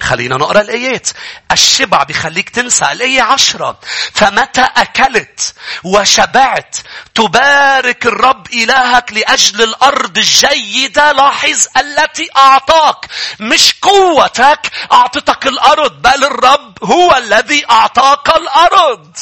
خلينا نقرأ الآيات. الشبع بيخليك تنسى الآية عشرة. فمتى أكلت وشبعت تبارك الرب إلهك لأجل الأرض الجيدة؟ لاحظ التي أعطاك. مش قوتك أعطتك الأرض بل الرب هو الذي أعطاك الأرض.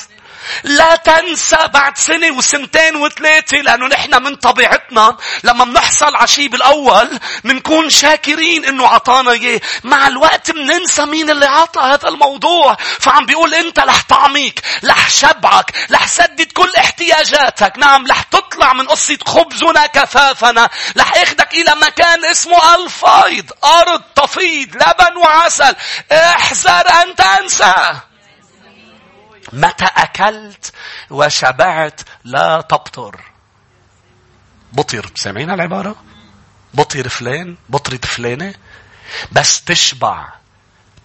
لا تنسى بعد سنة وسنتين وثلاثة لأنه نحن من طبيعتنا لما بنحصل على شيء بالأول بنكون شاكرين إنه عطانا إياه. مع الوقت بننسى مين اللي عطى هذا الموضوع. فعم بيقول أنت رح طعميك، رح شبعك، رح سدد كل احتياجاتك. نعم رح تطلع من قصة خبزنا كفافنا. رح اخدك إلى مكان اسمه الفايض. أرض تفيض لبن وعسل. احذر أن تنسى. متى أكلت وشبعت لا تبطر. بطر سامعين العبارة؟ بطر فلان بطرة فلانة. بس تشبع.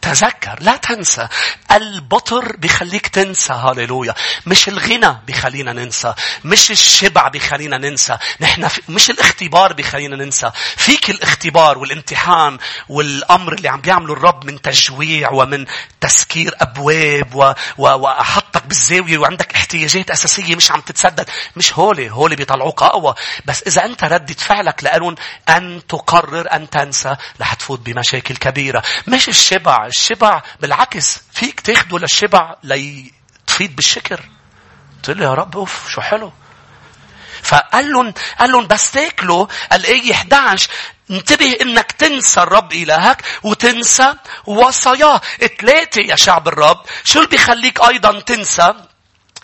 تذكر لا تنسى. البطر بيخليك تنسى هاليلويا مش الغنى بيخلينا ننسى. مش الشبع بيخلينا ننسى. نحن في... مش الاختبار بيخلينا ننسى. فيك الاختبار والامتحان والأمر اللي عم بيعمله الرب من تجويع ومن تسكير أبواب و... و... وأحطك بالزاوية وعندك احتياجات أساسية مش عم تتسدد. مش هولي. هولي بيطلعوك أقوى. بس إذا أنت ردت فعلك لهم أن تقرر أن تنسى رح تفوت بمشاكل كبيرة. مش الشبع. الشبع بالعكس فيك تاخده للشبع ليتفيد بالشكر. تقول لي يا رب أوف شو حلو. فقال لهم قال لهم بس تاكلوا الآية 11 انتبه إنك تنسى الرب إلهك وتنسى وصاياه. ثلاثة يا شعب الرب. شو اللي بيخليك أيضا تنسى؟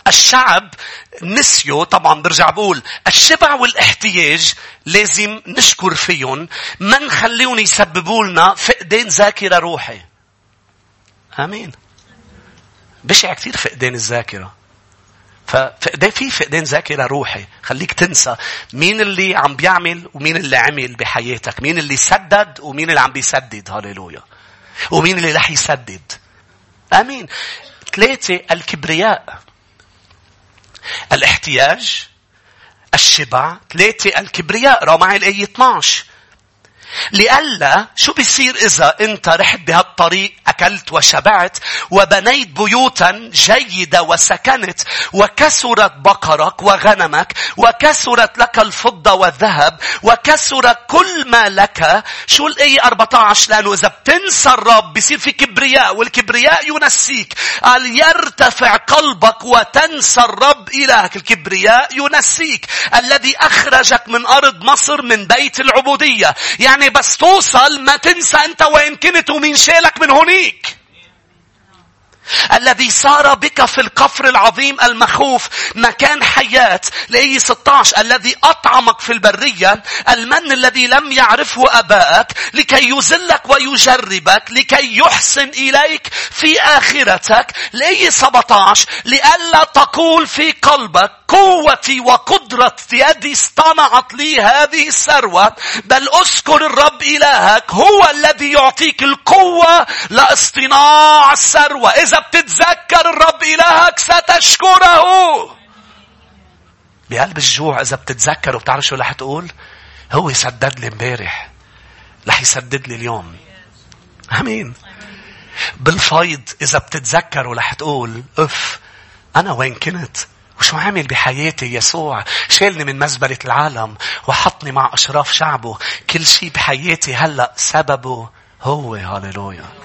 الشعب نسيوا طبعا برجع بقول الشبع والاحتياج لازم نشكر فيهم. ما نخليهم يسببوا لنا فقدان ذاكرة روحي. آمين. بشع كثير فقدان الذاكرة. ففقدان في فقدان ذاكرة روحي. خليك تنسى مين اللي عم بيعمل ومين اللي عمل بحياتك. مين اللي سدد ومين اللي عم بيسدد. هاليلويا ومين اللي رح يسدد. آمين. ثلاثة الكبرياء. الاحتياج الشبع. ثلاثة الكبرياء. رأوا معي الآية 12 لئلا شو بيصير إذا أنت رحت بهالطريق أكلت وشبعت وبنيت بيوتا جيدة وسكنت وكسرت بقرك وغنمك وكسرت لك الفضة والذهب وكسر كل ما لك شو الآية 14 لأنه إذا بتنسى الرب بيصير في كبرياء والكبرياء ينسيك. قال يرتفع قلبك وتنسى الرب إلهك. الكبرياء ينسيك. الذي أخرجك من أرض مصر من بيت العبودية. يعني يعني بس توصل ما تنسى أنت وين كنت ومين شالك من هونيك. الذي صار بك في القفر العظيم المخوف مكان حياة. لأي 16 الذي أطعمك في البرية المن الذي لم يعرفه أبائك لكي يزلك ويجربك لكي يحسن إليك في آخرتك. لأي 17 لئلا تقول في قلبك قوتي وقدرة يدي اصطنعت لي هذه الثروة بل أذكر الرب إلهك هو الذي يعطيك القوة لاصطناع الثروة. إذا بتتذكر الرب إلهك ستشكره. بقلب الجوع إذا بتتذكر وبتعرف شو رح تقول؟ هو سدد لي امبارح. رح يسدد لي اليوم. آمين. بالفيض إذا بتتذكر ورح تقول أف أنا وين كنت؟ وشو عمل بحياتي يسوع؟ شالني من مزبلة العالم وحطني مع أشراف شعبه. كل شيء بحياتي هلأ سببه هو. هاليلويا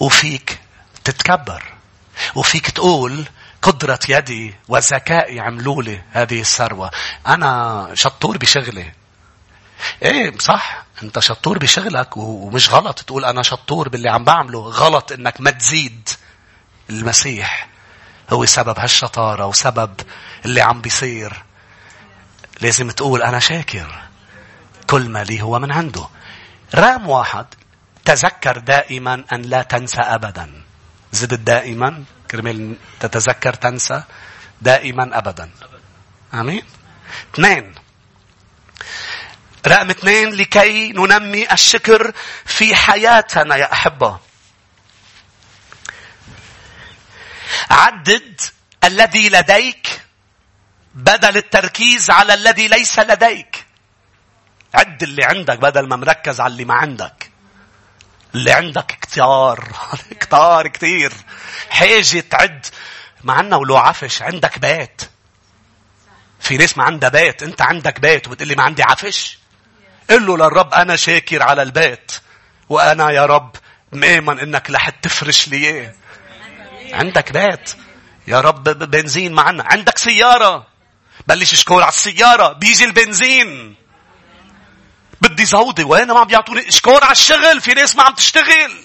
وفيك تتكبر وفيك تقول قدرة يدي وذكائي عملوا لي هذه الثروة. أنا شطور بشغلي. إيه صح. أنت شطور بشغلك ومش غلط تقول أنا شطور باللي عم بعمله. غلط إنك ما تزيد. المسيح هو سبب هالشطارة وسبب اللي عم بيصير. لازم تقول أنا شاكر. كل ما لي هو من عنده. رام واحد تذكر دائما أن لا تنسى أبدا. زدت دائما كرمال تتذكر تنسى دائما أبدا. آمين. اثنين. رقم اثنين لكي ننمي الشكر في حياتنا. يا أحبة. عدد الذي لديك بدل التركيز على الذي ليس لديك. عد اللي عندك بدل ما مركز على اللي ما عندك. اللي عندك *laughs* كتار كتار كتير. حاجة تعد. معنا ولو عفش عندك بيت. في ناس ما عندها بيت. انت عندك بيت وبتقول لي ما عندي عفش. قل له للرب أنا شاكر على البيت. وأنا يا رب مآمن إنك رح تفرش لي إياه. عندك بيت. يا رب بنزين معنا عندك سيارة. بلش شكور على السيارة. بيجي البنزين. بدي زودي وين ما عم بيعطوني شكور على الشغل في ناس ما عم تشتغل.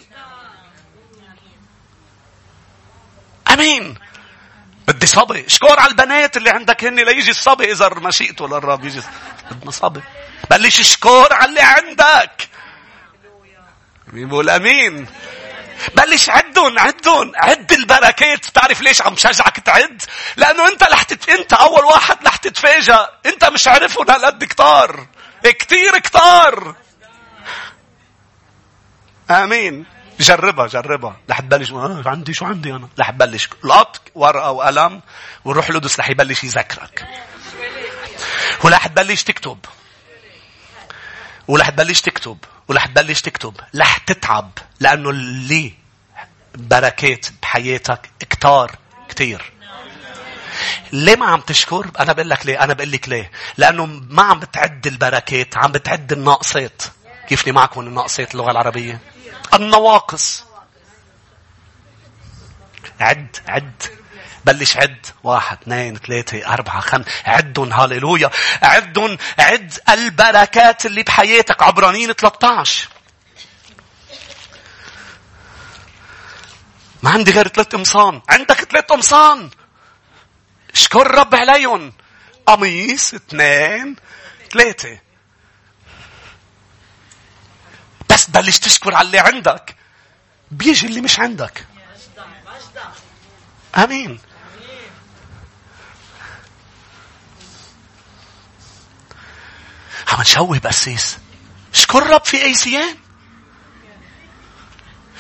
أمين. بدي صبي. شكور على البنات اللي عندك هن ليجي الصبي إذا مشيئته للرب يجي بدنا صبي. بلش شكور على اللي عندك. مين بقول أمين. بلش عدهم عدهم عد البركات. بتعرف ليش عم شجعك تعد؟ لأنه أنت رح. أنت أول واحد رح تتفاجئ أنت مش عارفهم هالقد كتار. كتير كتار. آمين. جربها جربها. رح تبلش. آه عندي شو عندي أنا؟ رح تبلش. لقط ورقة وقلم وروح لدس رح يبلش يذكرك. ورح تبلش تكتب. ورح تبلش تكتب. ورح تبلش تكتب. رح تتعب. لأنه اللي بركات بحياتك كتار كتير. ليه ما عم تشكر؟ أنا بقول لك ليه؟ أنا بقول لك ليه؟ لأنه ما عم بتعد البركات، عم بتعد الناقصات. كيفني معكم الناقصات اللغة العربية؟ النواقص. عد عد بلش عد واحد اثنين ثلاثة أربعة خمسة عدهم هاليلويا عدهم عد البركات اللي بحياتك عبرانيين 13 ما عندي غير ثلاث قمصان عندك ثلاث قمصان اشكر رب عليهم؟ قميص اثنين ثلاثة. بس بلش تشكر على اللي عندك. بيجي اللي مش عندك. آمين. عم نشوه بأسيس اشكر رب في اي سيان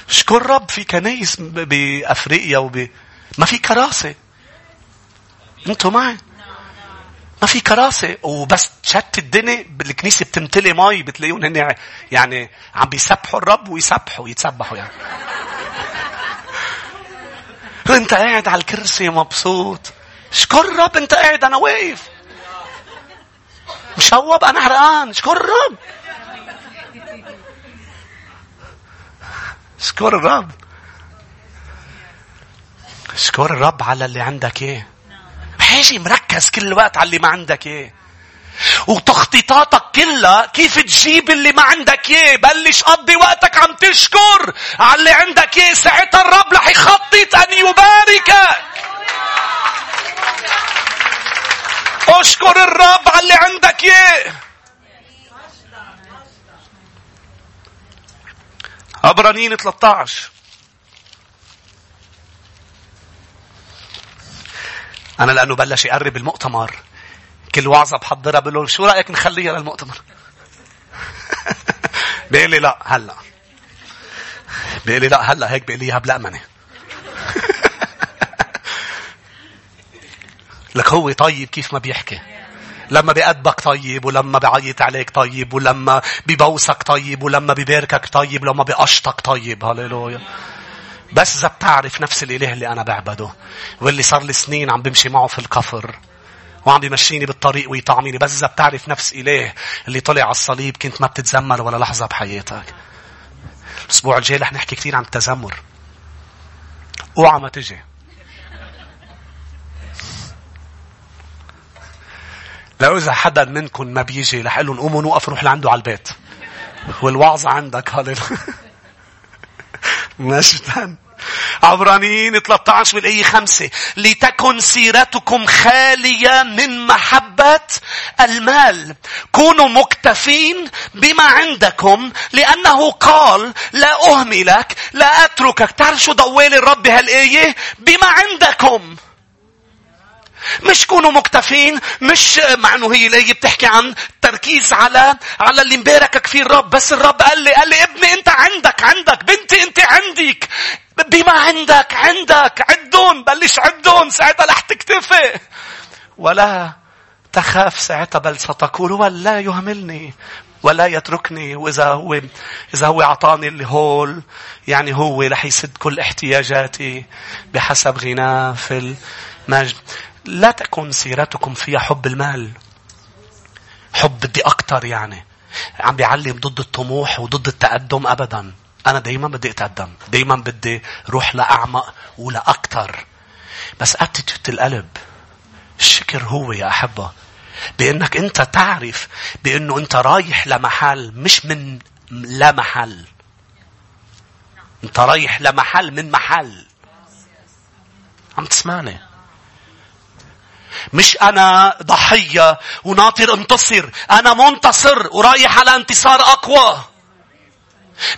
اشكر رب في كنايس بأفريقيا وب ما في كراسة. أنتوا معي ما في كراسة. وبس شت الدنيا بالكنيسة بتمتلي مي بتلاقيهم هن يعني عم بيسبحوا الرب ويسبحوا يتسبحوا يعني. *laughs* انت قاعد على الكرسي مبسوط. اشكر الرب انت قاعد أنا واقف. مشوب أنا حرقان اشكر الرب. اشكر الرب. اشكر الرب على اللي عندك إيه. حاجة مركز كل الوقت على اللي ما عندك إيه. وتخطيطاتك كلها كيف تجيب اللي ما عندك إيه؟ بلش قضي وقتك عم تشكر على اللي عندك إيه. ساعتها الرب رح يخطط أن يباركك. اشكر الرب على اللي عندك إيه. عبرانيين 13 أنا لأنه بلش يقرب المؤتمر. كل وعظة بحضرها بقول له شو رأيك نخليها للمؤتمر؟ *laughs* بيقول لي لا هلا. بيقول لي لا هلا هيك بيقول لي إياها بلأمنة. *laughs* لك هو طيب كيف ما بيحكي. لما بيأدبك طيب ولما بيعيط عليك طيب ولما بيبوسك طيب ولما بيباركك طيب ولما بيقشطك طيب. هللويا. بس إذا بتعرف نفس الإله اللي أنا بعبده واللي صار لي سنين عم بمشي معه في الكفر وعم بيمشيني بالطريق ويطعميني بس إذا بتعرف نفس إله اللي طلع على الصليب كنت ما بتتذمر ولا لحظة بحياتك. الأسبوع الجاي رح نحكي كثير عن التذمر. أوعى ما تجي. لو إذا حدا منكم ما بيجي رح لهم قوموا نوقف نروح لعنده على البيت. والوعظة عندك هللويا. مشتا عبرانيين 13 بالآية 5 لتكن سيرتكم خالية من محبة المال. كونوا مكتفين بما عندكم. لأنه قال لا أهملك لا أتركك. تعرف شو ضوالي الرب بهالآية بما عندكم. مش كونوا مكتفين مش مع انه هي الايه بتحكي عن تركيز على على اللي مباركك فيه الرب بس الرب قال لي قال لي ابني انت عندك عندك. بنتي انت عندك. بما عندك عندك. عدون بلش عدون ساعتها رح تكتفي. ولا تخاف ساعتها بل ستقول ولا يهملني ولا يتركني. وإذا هو إذا هو أعطاني الهول يعني هو رح يسد كل احتياجاتي بحسب غناه في المجد. لا تكن سيرتكم فيها حب المال. حب بدي أكتر يعني. عم بيعلم ضد الطموح وضد التقدم أبدا. أنا دايما بدي أتقدم. دايما بدي روح لأعمق ولأكتر. بس اتيتيود القلب. الشكر هو يا أحبة. بأنك أنت تعرف بأنه أنت رايح لمحل مش من لا محل. أنت رايح لمحل من محل. عم تسمعني؟ مش أنا ضحية وناطر انتصر أنا منتصر ورايح على انتصار أقوى.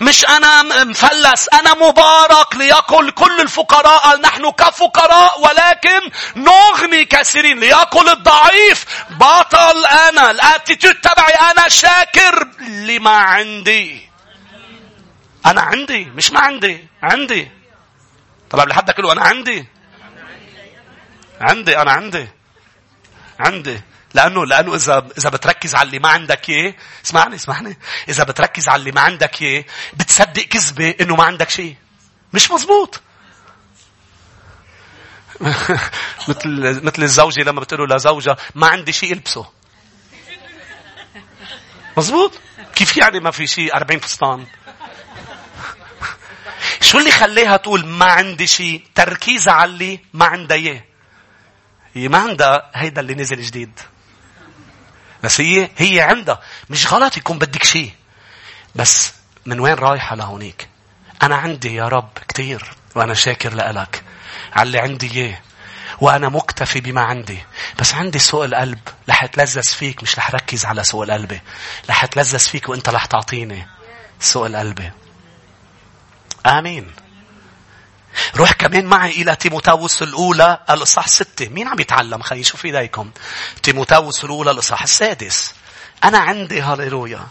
مش أنا مفلس أنا مبارك ليقل كل الفقراء نحن كفقراء ولكن نغني كثيرين ليقل الضعيف. بطل أنا الأتيتيود تبعي أنا شاكر لما عندي. أنا عندي مش ما عندي عندي. طبعا لحد له أنا عندي. عندي أنا عندي. عندي. لأنه لأنه إذا إذا بتركز على اللي ما عندك إياه اسمعني اسمعني. إذا بتركز على اللي ما عندك إياه بتصدق كذبة إنه ما عندك شيء. مش مزبوط *laughs* مثل مثل الزوجة لما بتقول لزوجها ما عندي شيء إلبسه. مزبوط كيف يعني ما في شيء؟ 40 فستان. *laughs* شو اللي خليها تقول ما عندي شيء تركيزها على اللي ما عندها اياه هي ما عندها هيدا اللي نزل جديد. بس هي هي عندها. مش غلط يكون بدك شيء. بس من وين رايحة لهونيك؟ أنا عندي يا رب كتير وأنا شاكر لك على اللي عندي إياه. وأنا مكتفي بما عندي. بس عندي سوء القلب. رح أتلذذ فيك. مش رح ركز على سوء القلب رح أتلذذ فيك وأنت رح تعطيني سوء القلب آمين. روح كمان معي إلى تيموتاوس الأولى الإصحاح ستة. مين عم يتعلم؟ خلينا نشوف إيديكم. تيموتاوس الأولى الإصحاح السادس. أنا عندي هاليلويا.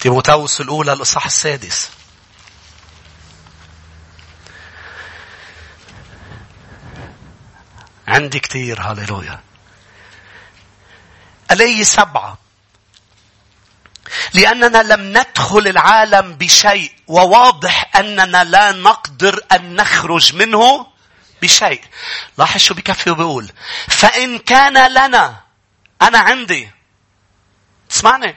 تيموتاوس الأولى الإصحاح السادس. عندي كثير هاليلويا الي سبعة. لأننا لم ندخل العالم بشيء وواضح أننا لا نقدر أن نخرج منه بشيء. لاحظ شو بكفي وبيقول. فإن كان لنا أنا عندي. اسمعني.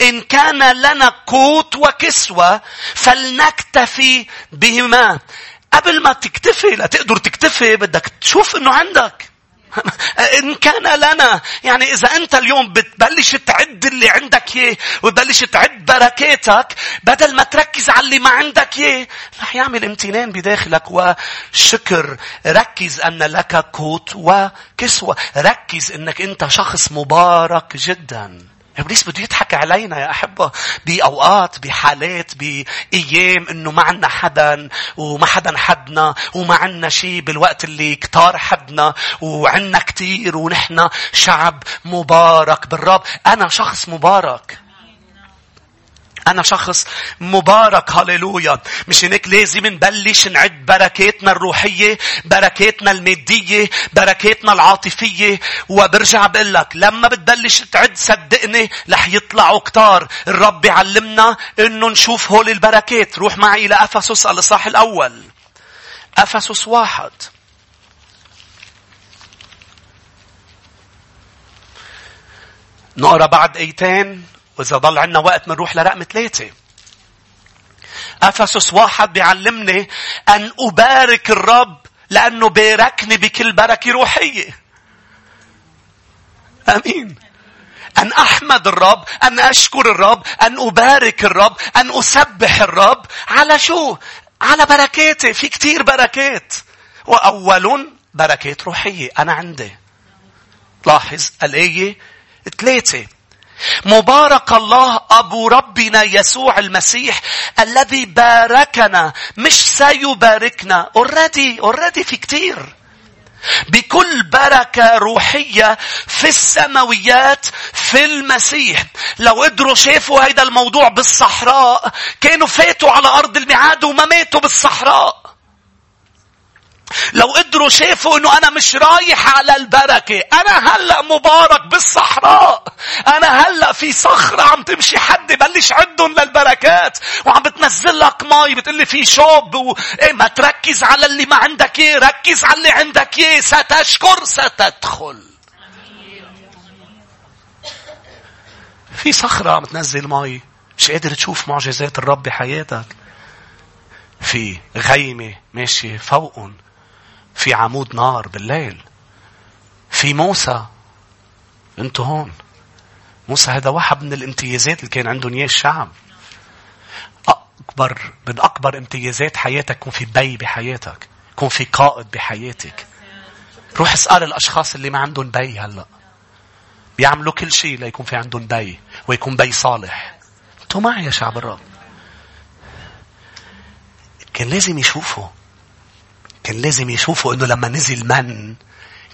إن كان لنا قوت وكسوة فلنكتفي بهما. قبل ما تكتفي لتقدر تكتفي بدك تشوف إنه عندك. *laughs* إن كان لنا يعني إذا أنت اليوم بتبلش تعد اللي عندك إياه وتبلش تعد بركاتك بدل ما تركز على اللي ما عندك إياه رح يعمل امتنان بداخلك. وشكر ركز أن لك قوت وكسوة. ركز أنك أنت شخص مبارك جداً. إبليس بده يضحك علينا يا أحبة. بأوقات بحالات بأيام إنه ما عنا حدا وما حدا حدنا وما عنا شيء بالوقت اللي كتار حدنا وعنا كتير ونحن شعب مبارك بالرب. أنا شخص مبارك. أنا شخص مبارك هاليلويا مش هيك لازم نبلش نعد بركاتنا الروحية بركاتنا المادية بركاتنا العاطفية. وبرجع بقول لك لما بتبلش تعد صدقني رح يطلعوا كتار. الرب يعلمنا إنه نشوف هول البركات. روح معي إلى أفسس الإصحاح الأول. أفسس واحد. نقرأ بعد أيتين. وإذا ضل عنا وقت بنروح لرقم ثلاثة. أفسس واحد بيعلمني أن أبارك الرب لأنه باركني بكل بركة روحية. أمين. أن أحمد الرب، أن أشكر الرب، أن أبارك الرب، أن أسبح الرب. على شو؟ على بركاته. في كتير بركات. وأول بركات روحية. أنا عندي. لاحظ الآية ثلاثة. مبارك الله أبو ربنا يسوع المسيح الذي باركنا مش سيباركنا already already في كتير بكل بركة روحية في السماويات في المسيح. لو قدروا شافوا هيدا الموضوع بالصحراء كانوا فاتوا على أرض الميعاد وما ماتوا بالصحراء. لو قدروا شافوا إنه أنا مش رايح على البركة. أنا هلأ مبارك بالصحراء. أنا هلأ في صخرة عم تمشي حد بلش عدهم للبركات. وعم بتنزل لك مي بتقول لي في شوب و... إيه ما تركز على اللي ما عندك إيه. ركز على اللي عندك إيه. ستشكر ستدخل. في صخرة عم تنزل مي. مش قادر تشوف معجزات الرب بحياتك. في غيمة ماشية فوقهم في عمود نار بالليل. في موسى. أنتوا هون. موسى هذا واحد من الامتيازات اللي كان عندهم اياه الشعب. أكبر من أكبر امتيازات حياتك يكون في بي بحياتك يكون في قائد بحياتك. روح اسأل الأشخاص اللي ما عندهم بي هلأ. بيعملوا كل شيء ليكون في عندهم بي ويكون بي صالح. أنتوا معي يا شعب الرب. كان لازم يشوفوا. كان لازم يشوفوا إنه لما نزل من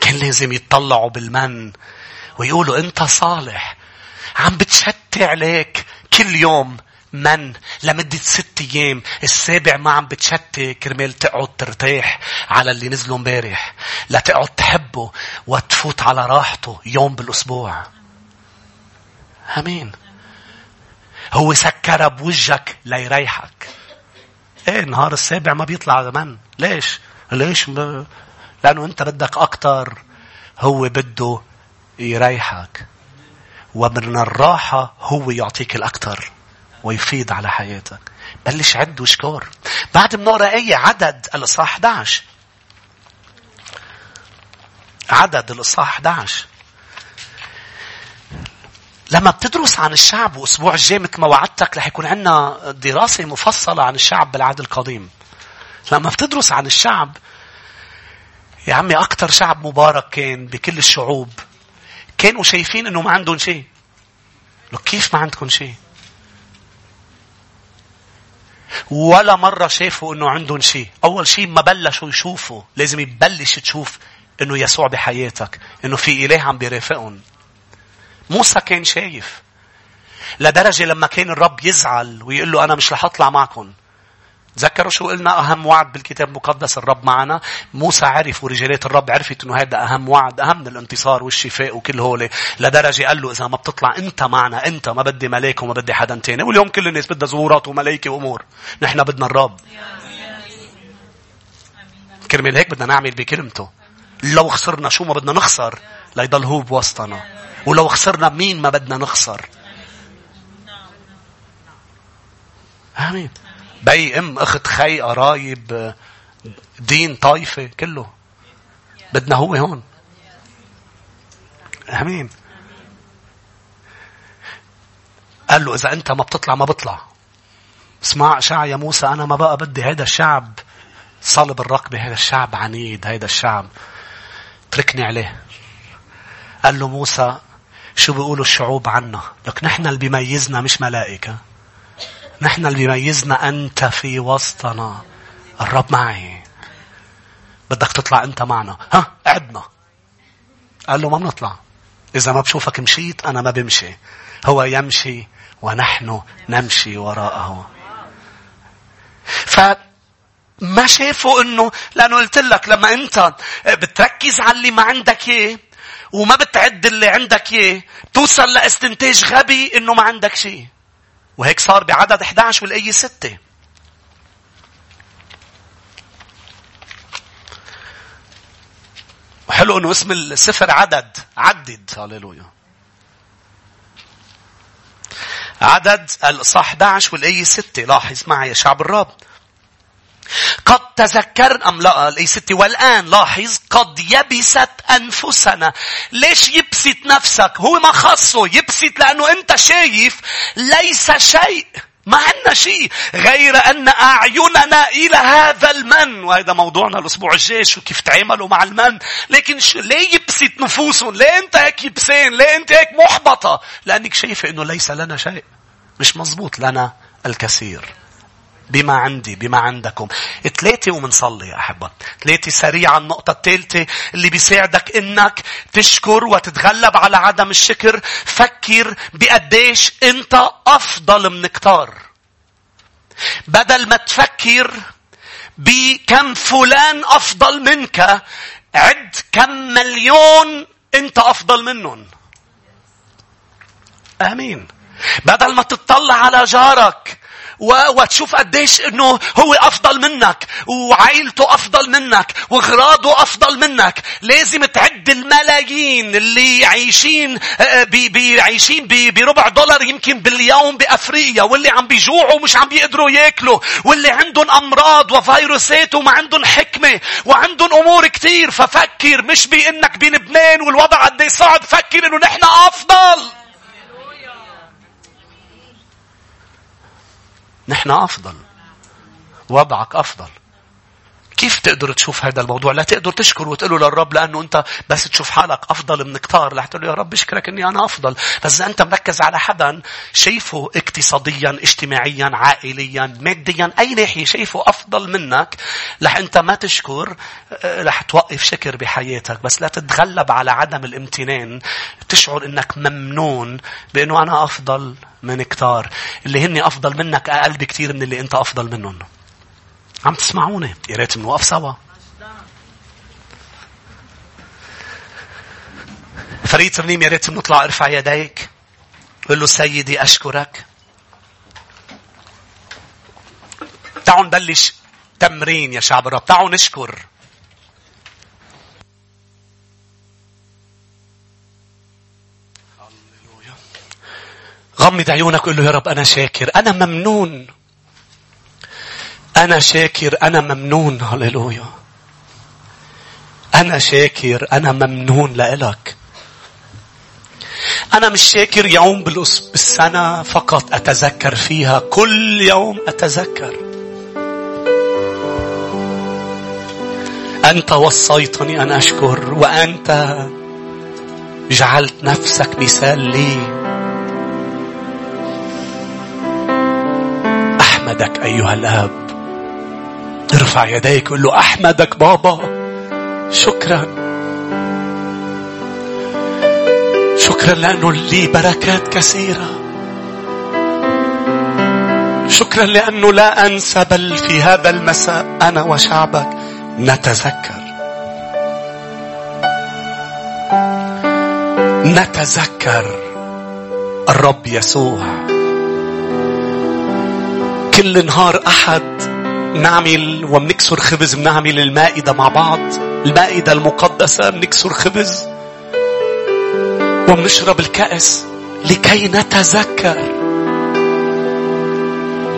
كان لازم يتطلعوا بالمن ويقولوا أنت صالح عم بتشتي عليك كل يوم من لمدة ست أيام السابع ما عم بتشتي كرمال تقعد ترتاح على اللي نزلوا امبارح لا تقعد تحبه وتفوت على راحته يوم بالأسبوع. أمين. هو سكر بوجهك ليريحك. إيه النهار السابع ما بيطلع من ليش؟ ليش ب... لأنه أنت بدك أكتر هو بده يريحك. ومن الراحة هو يعطيك الأكثر ويفيض على حياتك. بلش عد وشكور بعد بنقرا آية عدد الإصحاح 11 عدد الإصحاح 11 لما بتدرس عن الشعب وأسبوع الجاي مثل ما وعدتك رح يكون عندنا دراسة مفصلة عن الشعب بالعهد القديم. لما بتدرس عن الشعب يا عمي أكثر شعب مبارك كان بكل الشعوب كانوا شايفين إنه ما عندهم شيء. لو كيف ما عندكم شيء؟ ولا مرة شافوا إنه عندهم شيء. أول شيء ما بلشوا يشوفوا. لازم يبلش تشوف إنه يسوع بحياتك. إنه في إله عم بيرافقهم. موسى كان شايف. لدرجة لما كان الرب يزعل ويقول له أنا مش رح أطلع معكم. تذكروا شو قلنا؟ أهم وعد بالكتاب المقدس الرب معنا. موسى عرف ورجالات الرب عرفت أنه هذا أهم وعد أهم من الانتصار والشفاء وكل هول. لدرجة قال له إذا ما بتطلع أنت معنا أنت ما بدي ملاك وما بدي حدا تاني. واليوم كل الناس بدها زورات وملايكة وأمور. نحن بدنا الرب. كرمال هيك بدنا نعمل بكلمته. لو خسرنا شو ما بدنا نخسر؟ ليضل هو بوسطنا ولو خسرنا مين ما بدنا نخسر؟ آمين. بي ام اخت خي قرايب دين طائفه كله. بدنا هو هون. أمين. قال له إذا أنت ما بتطلع ما بطلع. اسمع شع يا موسى أنا ما بقى بدي هذا الشعب صلب الرقبة هذا الشعب عنيد هذا الشعب. تركني عليه. قال له موسى شو بيقولوا الشعوب عنا؟ لك نحن اللي بيميزنا مش ملائكة. نحن اللي بيميزنا أنت في وسطنا. الرب معي. بدك تطلع أنت معنا. ها عدنا قال له ما بنطلع. إذا ما بشوفك مشيت أنا ما بمشي. هو يمشي ونحن نمشي وراءه. فما شافوا إنه لأنه قلت لك لما أنت بتركز على اللي ما عندك إياه وما بتعد اللي عندك إياه توصل لإستنتاج غبي إنه ما عندك شيء. وهيك صار بعدد 11 والآية 6. وحلو إنه اسم السفر عدد عدد. هللويا. عدد الإصحاح 11 والآية 6 لاحظ معي يا شعب الرب قد تذكر أم لا ليست والآن لاحظ قد يبست أنفسنا. ليش يبسط نفسك. هو ما خصه يبسط لأنه أنت شايف ليس شيء. ما عندنا شيء غير أن أعيننا إلى هذا المن. وهذا موضوعنا الأسبوع الجاي شو كيف تعاملوا مع المن. لكن شو ليه يبسط نفوسهم؟ ليه أنت هيك يبسين؟ ليه أنت هيك محبطة؟ لأنك شايفة أنه ليس لنا شيء. مش مزبوط لنا الكثير. بما عندي بما عندكم. ثلاثة ومنصلي يا أحبة. ثلاثة سريعا النقطة الثالثة اللي بيساعدك إنك تشكر وتتغلب على عدم الشكر. فكر بقديش أنت أفضل من كتار. بدل ما تفكر بكم فلان أفضل منك عد كم مليون أنت أفضل منهم. آمين. بدل ما تطلع على جارك وتشوف قديش إنه هو أفضل منك وعائلته أفضل منك وأغراضه أفضل منك. لازم تعد الملايين اللي عايشين آه، بي عايشين بربع دولار يمكن باليوم بأفريقيا واللي عم بيجوعوا ومش عم بيقدروا ياكلوا واللي عندهم أمراض وفيروسات وما عندهم حكمة وعندهم أمور كثير ففكر مش بإنك بلبنان والوضع قد صعب فكر إنه نحن أفضل. نحن أفضل. وضعك أفضل. كيف تقدر تشوف هذا الموضوع؟ لا تقدر تشكر وتقول له للرب لأنه أنت بس تشوف حالك أفضل من كتار. لا تقول له يا رب اشكرك أني أنا أفضل. بس إذا أنت مركز على حدا شايفه اقتصاديا، اجتماعيا، عائليا، ماديا، أي ناحية شايفه أفضل منك، رح أنت ما تشكر، آه، رح توقف شكر بحياتك. بس لا تتغلب على عدم الامتنان. تشعر أنك ممنون بأنه أنا أفضل من كتار. اللي هن أفضل منك أقل بكثير من اللي أنت أفضل منهم. عم تسمعوني؟ يا ريت نوقف سوا. فريد ترنيم يا ريت نطلع ارفع يديك. قل له سيدي أشكرك. تعالوا نبلش تمرين يا شعب الرب. تعالوا نشكر. غمض عيونك قل له يا رب أنا شاكر. أنا ممنون أنا شاكر أنا ممنون هللويا. أنا شاكر أنا ممنون لإلك. أنا مش شاكر يوم بالسنة فقط أتذكر فيها كل يوم أتذكر. أنت وصيتني أن أشكر وأنت جعلت نفسك مثال لي. أحمدك أيها الآب. ارفع يديك قل له أحمدك بابا. شكرا. شكرا لأنه لي بركات كثيرة. شكرا لأنه لا أنسى بل في هذا المساء أنا وشعبك نتذكر. نتذكر الرب يسوع. كل نهار أحد نعمل وبنكسر خبز بنعمل المائدة مع بعض. المائدة المقدسة بنكسر خبز. وبنشرب الكأس لكي نتذكر.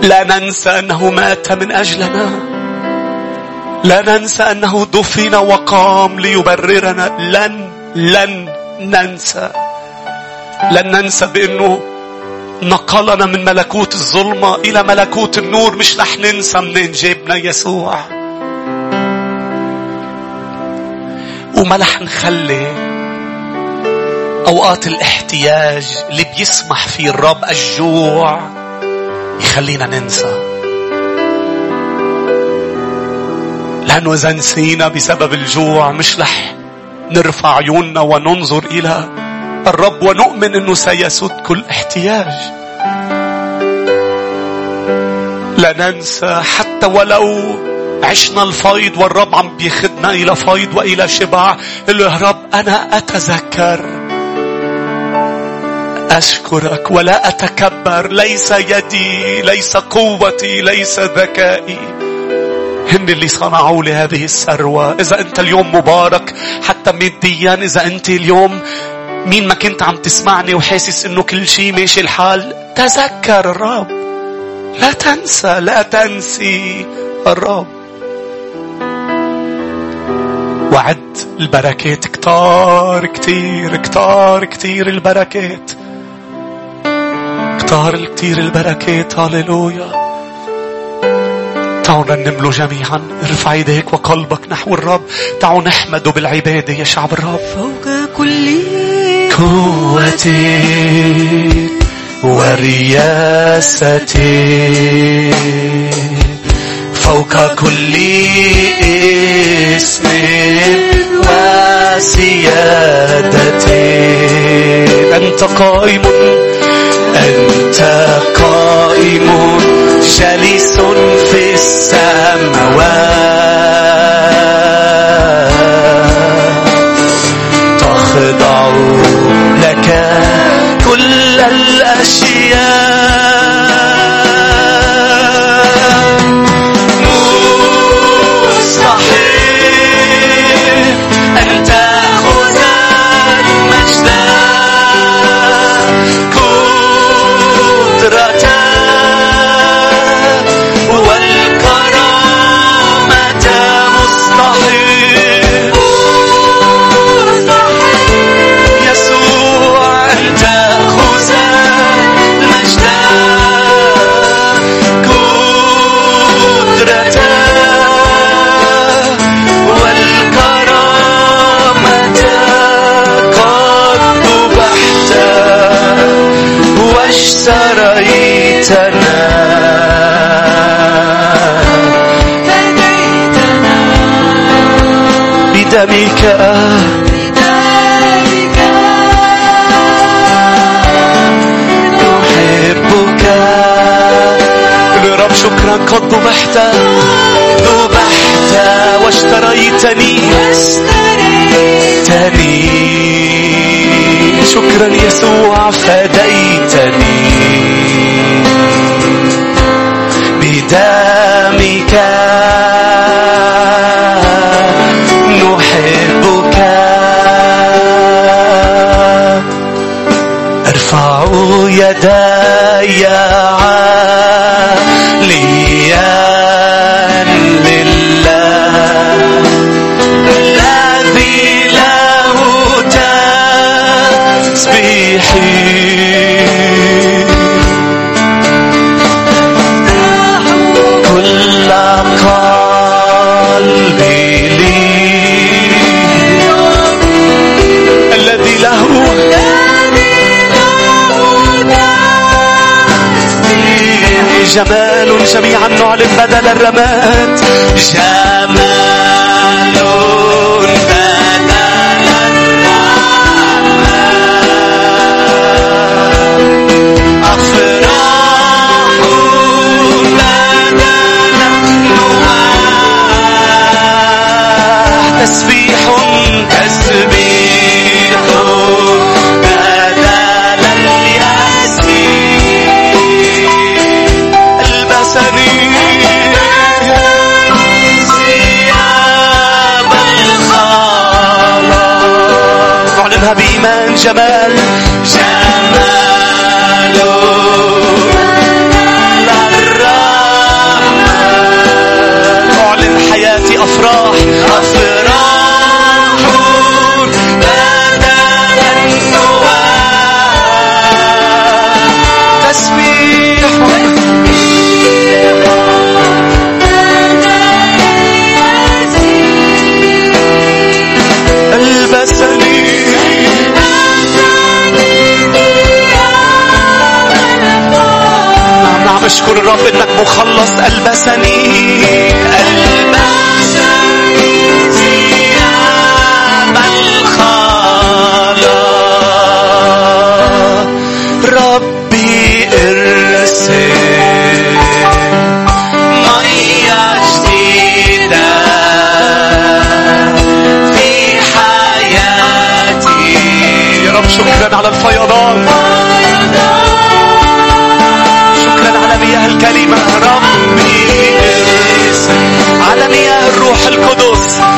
لا ننسى أنه مات من أجلنا. لا ننسى أنه دفن وقام ليبررنا. لن لن ننسى. لن ننسى بأنه نقلنا من ملكوت الظلمة إلى ملكوت النور. مش رح ننسى منين جابنا يسوع. وما رح نخلي أوقات الاحتياج اللي بيسمح فيه الرب الجوع يخلينا ننسى. لأنه إذا نسينا بسبب الجوع مش رح نرفع عيوننا وننظر إلى الرب ونؤمن أنه سيسد كل احتياج. لا ننسى حتى ولو عشنا الفيض والرب عم بيخدنا إلى فيض وإلى شبع يا رب أنا أتذكر أشكرك ولا أتكبر ليس يدي ليس قوتي ليس ذكائي. هن اللي صنعوا لي هذه الثروة. إذا أنت اليوم مبارك حتى ماديا إذا أنت اليوم مين ما كنت عم تسمعني وحاسس إنه كل شيء ماشي الحال تذكر الرب. لا تنسى لا تنسي الرب. وعد البركات كتار كتير كتار كتير البركات. كتار كتير البركات هاليلويا تعالوا نرنم له جميعا ارفع يديك وقلبك نحو الرب. تعالوا نحمده بالعبادة يا شعب الرب. فوق كل قوتي ورياستي. فوق كل اسم وسيادتي. أنت قائم أنت قائم. جالس في السماوات. لك كل الأشياء. يسوع جميعا نعلن بدل الرماد. جمال مذهبی من جمل جمل الرب انك مخلص ألبسني. البسني ربي ارسل مية جديدة في حياتي. يا رب شكرا على الفيضان. الروح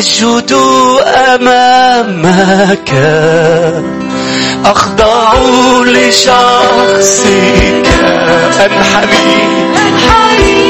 أسجد أمامك أخضع لشخصك أنحني. أنحني.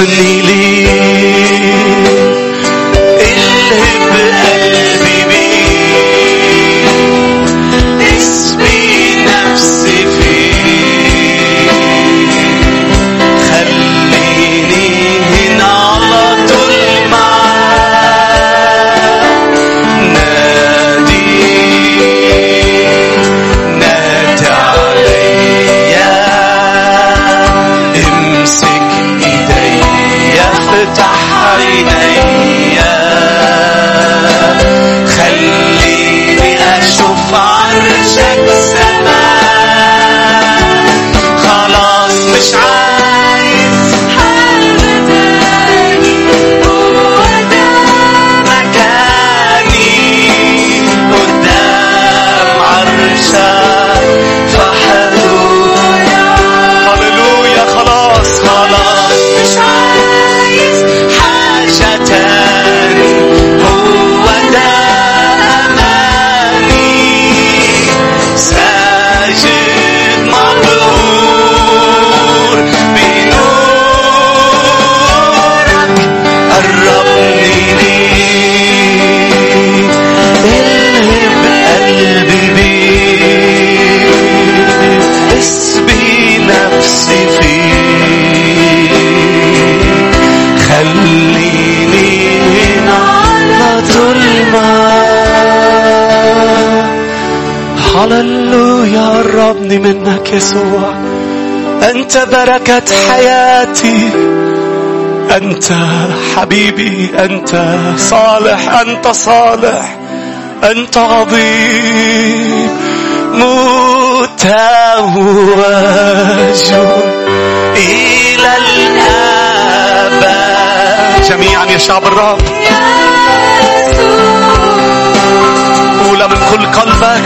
مني يسوع أنت بركة حياتي. أنت حبيبي أنت صالح أنت صالح أنت عظيم. متوج إلى الأبد جميعا يا شعب الرب. قول من كل قلبك.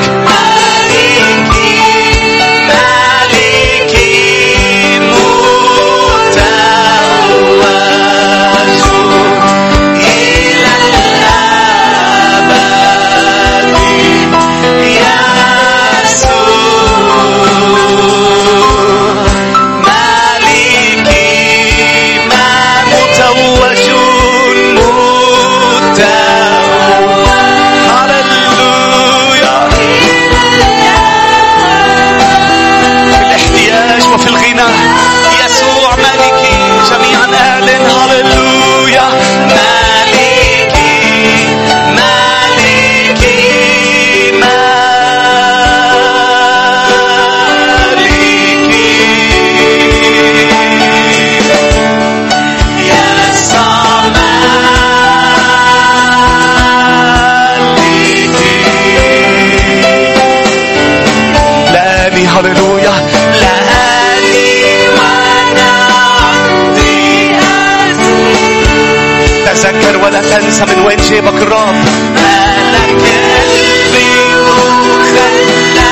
تنسى من وين جيبك الرب. مالك قلبي وخلاني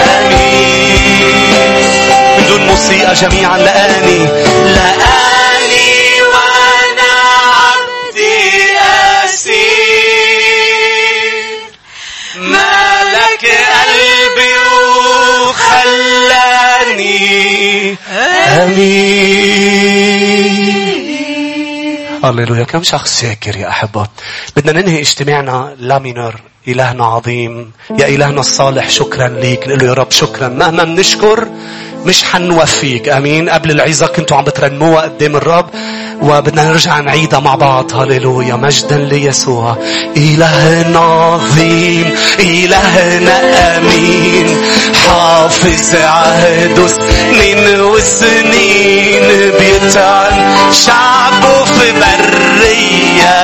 أمين من دون موسيقى جميعا لقاني أمين هللويا. كم شخص شاكر يا أحبة؟ بدنا ننهي اجتماعنا. لامينر إلهنا عظيم. يا إلهنا الصالح شكرا ليك. نقول له يا رب شكرا. مهما بنشكر مش حنوفيك. آمين. قبل العظه كنتوا عم بترنموها قدام الرب. وبدنا نرجع نعيدها مع بعض. هللويا. مجدا ليسوع. إلهنا عظيم. إلهنا أمين. حافظ عهده سنين وسنين بيطعن شعبه في برية.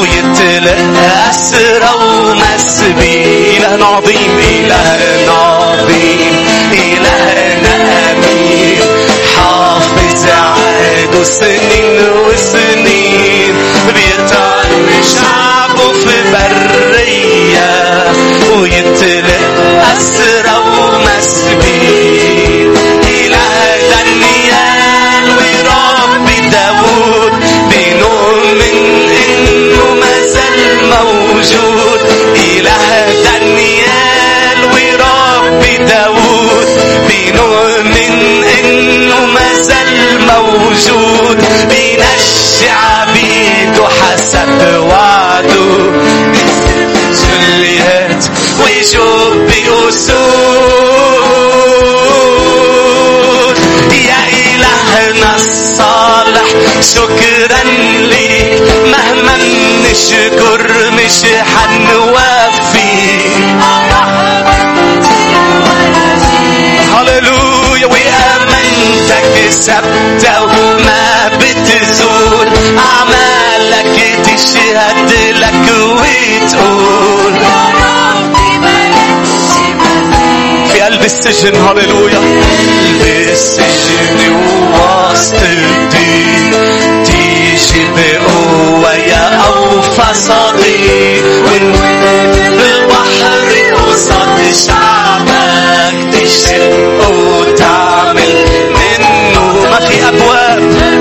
ويتلقى أسرى ومسبي إلهنا عظيم. إلهنا عظيم. إلهنا عهده سنين وسنين بيطعن شعبه في برية ويتلقى أسرى ومسبين إله دانيال ورب داود بنؤمن إنه ما زال موجود إله موجود بينشي عبيده حسب وعده جليات ويجوب بأسود يا إلهنا الصالح شكرا ليك مهما نشكر مش حنوفي ثابتة وما بتزول. أعمالك تشهد لك وتقول. في قلب السجن هللويا. قلب السجن ووسط الدين. تيجي بقوة يا أوفى صديق. بالبحر قصاد شعبك تشق وتعمل. منه ما في أبواب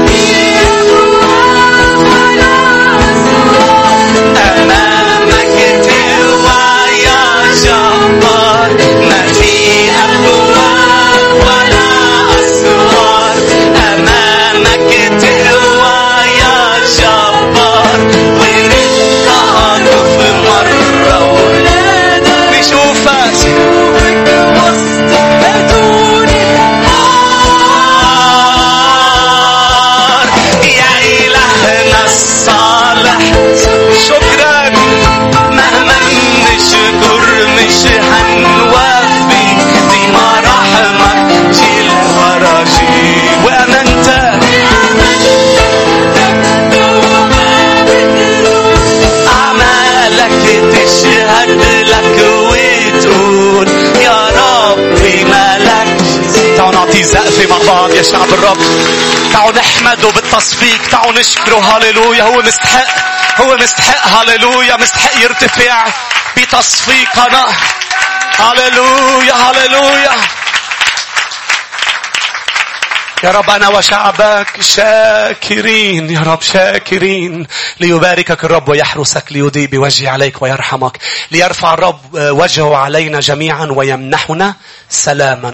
زقفة مع بعض يا شعب الرب تعالوا نحمده بالتصفيق. تعالوا نشكره. هللويا. هو مستحق. هو مستحق. هللويا. مستحق يرتفع بتصفيقنا. هللويا. هللويا. يا رب أنا وشعبك شاكرين. يا رب شاكرين. ليباركك الرب ويحرسك ليضيء بوجهه عليك ويرحمك. ليرفع الرب وجهه علينا جميعا ويمنحنا سلاما.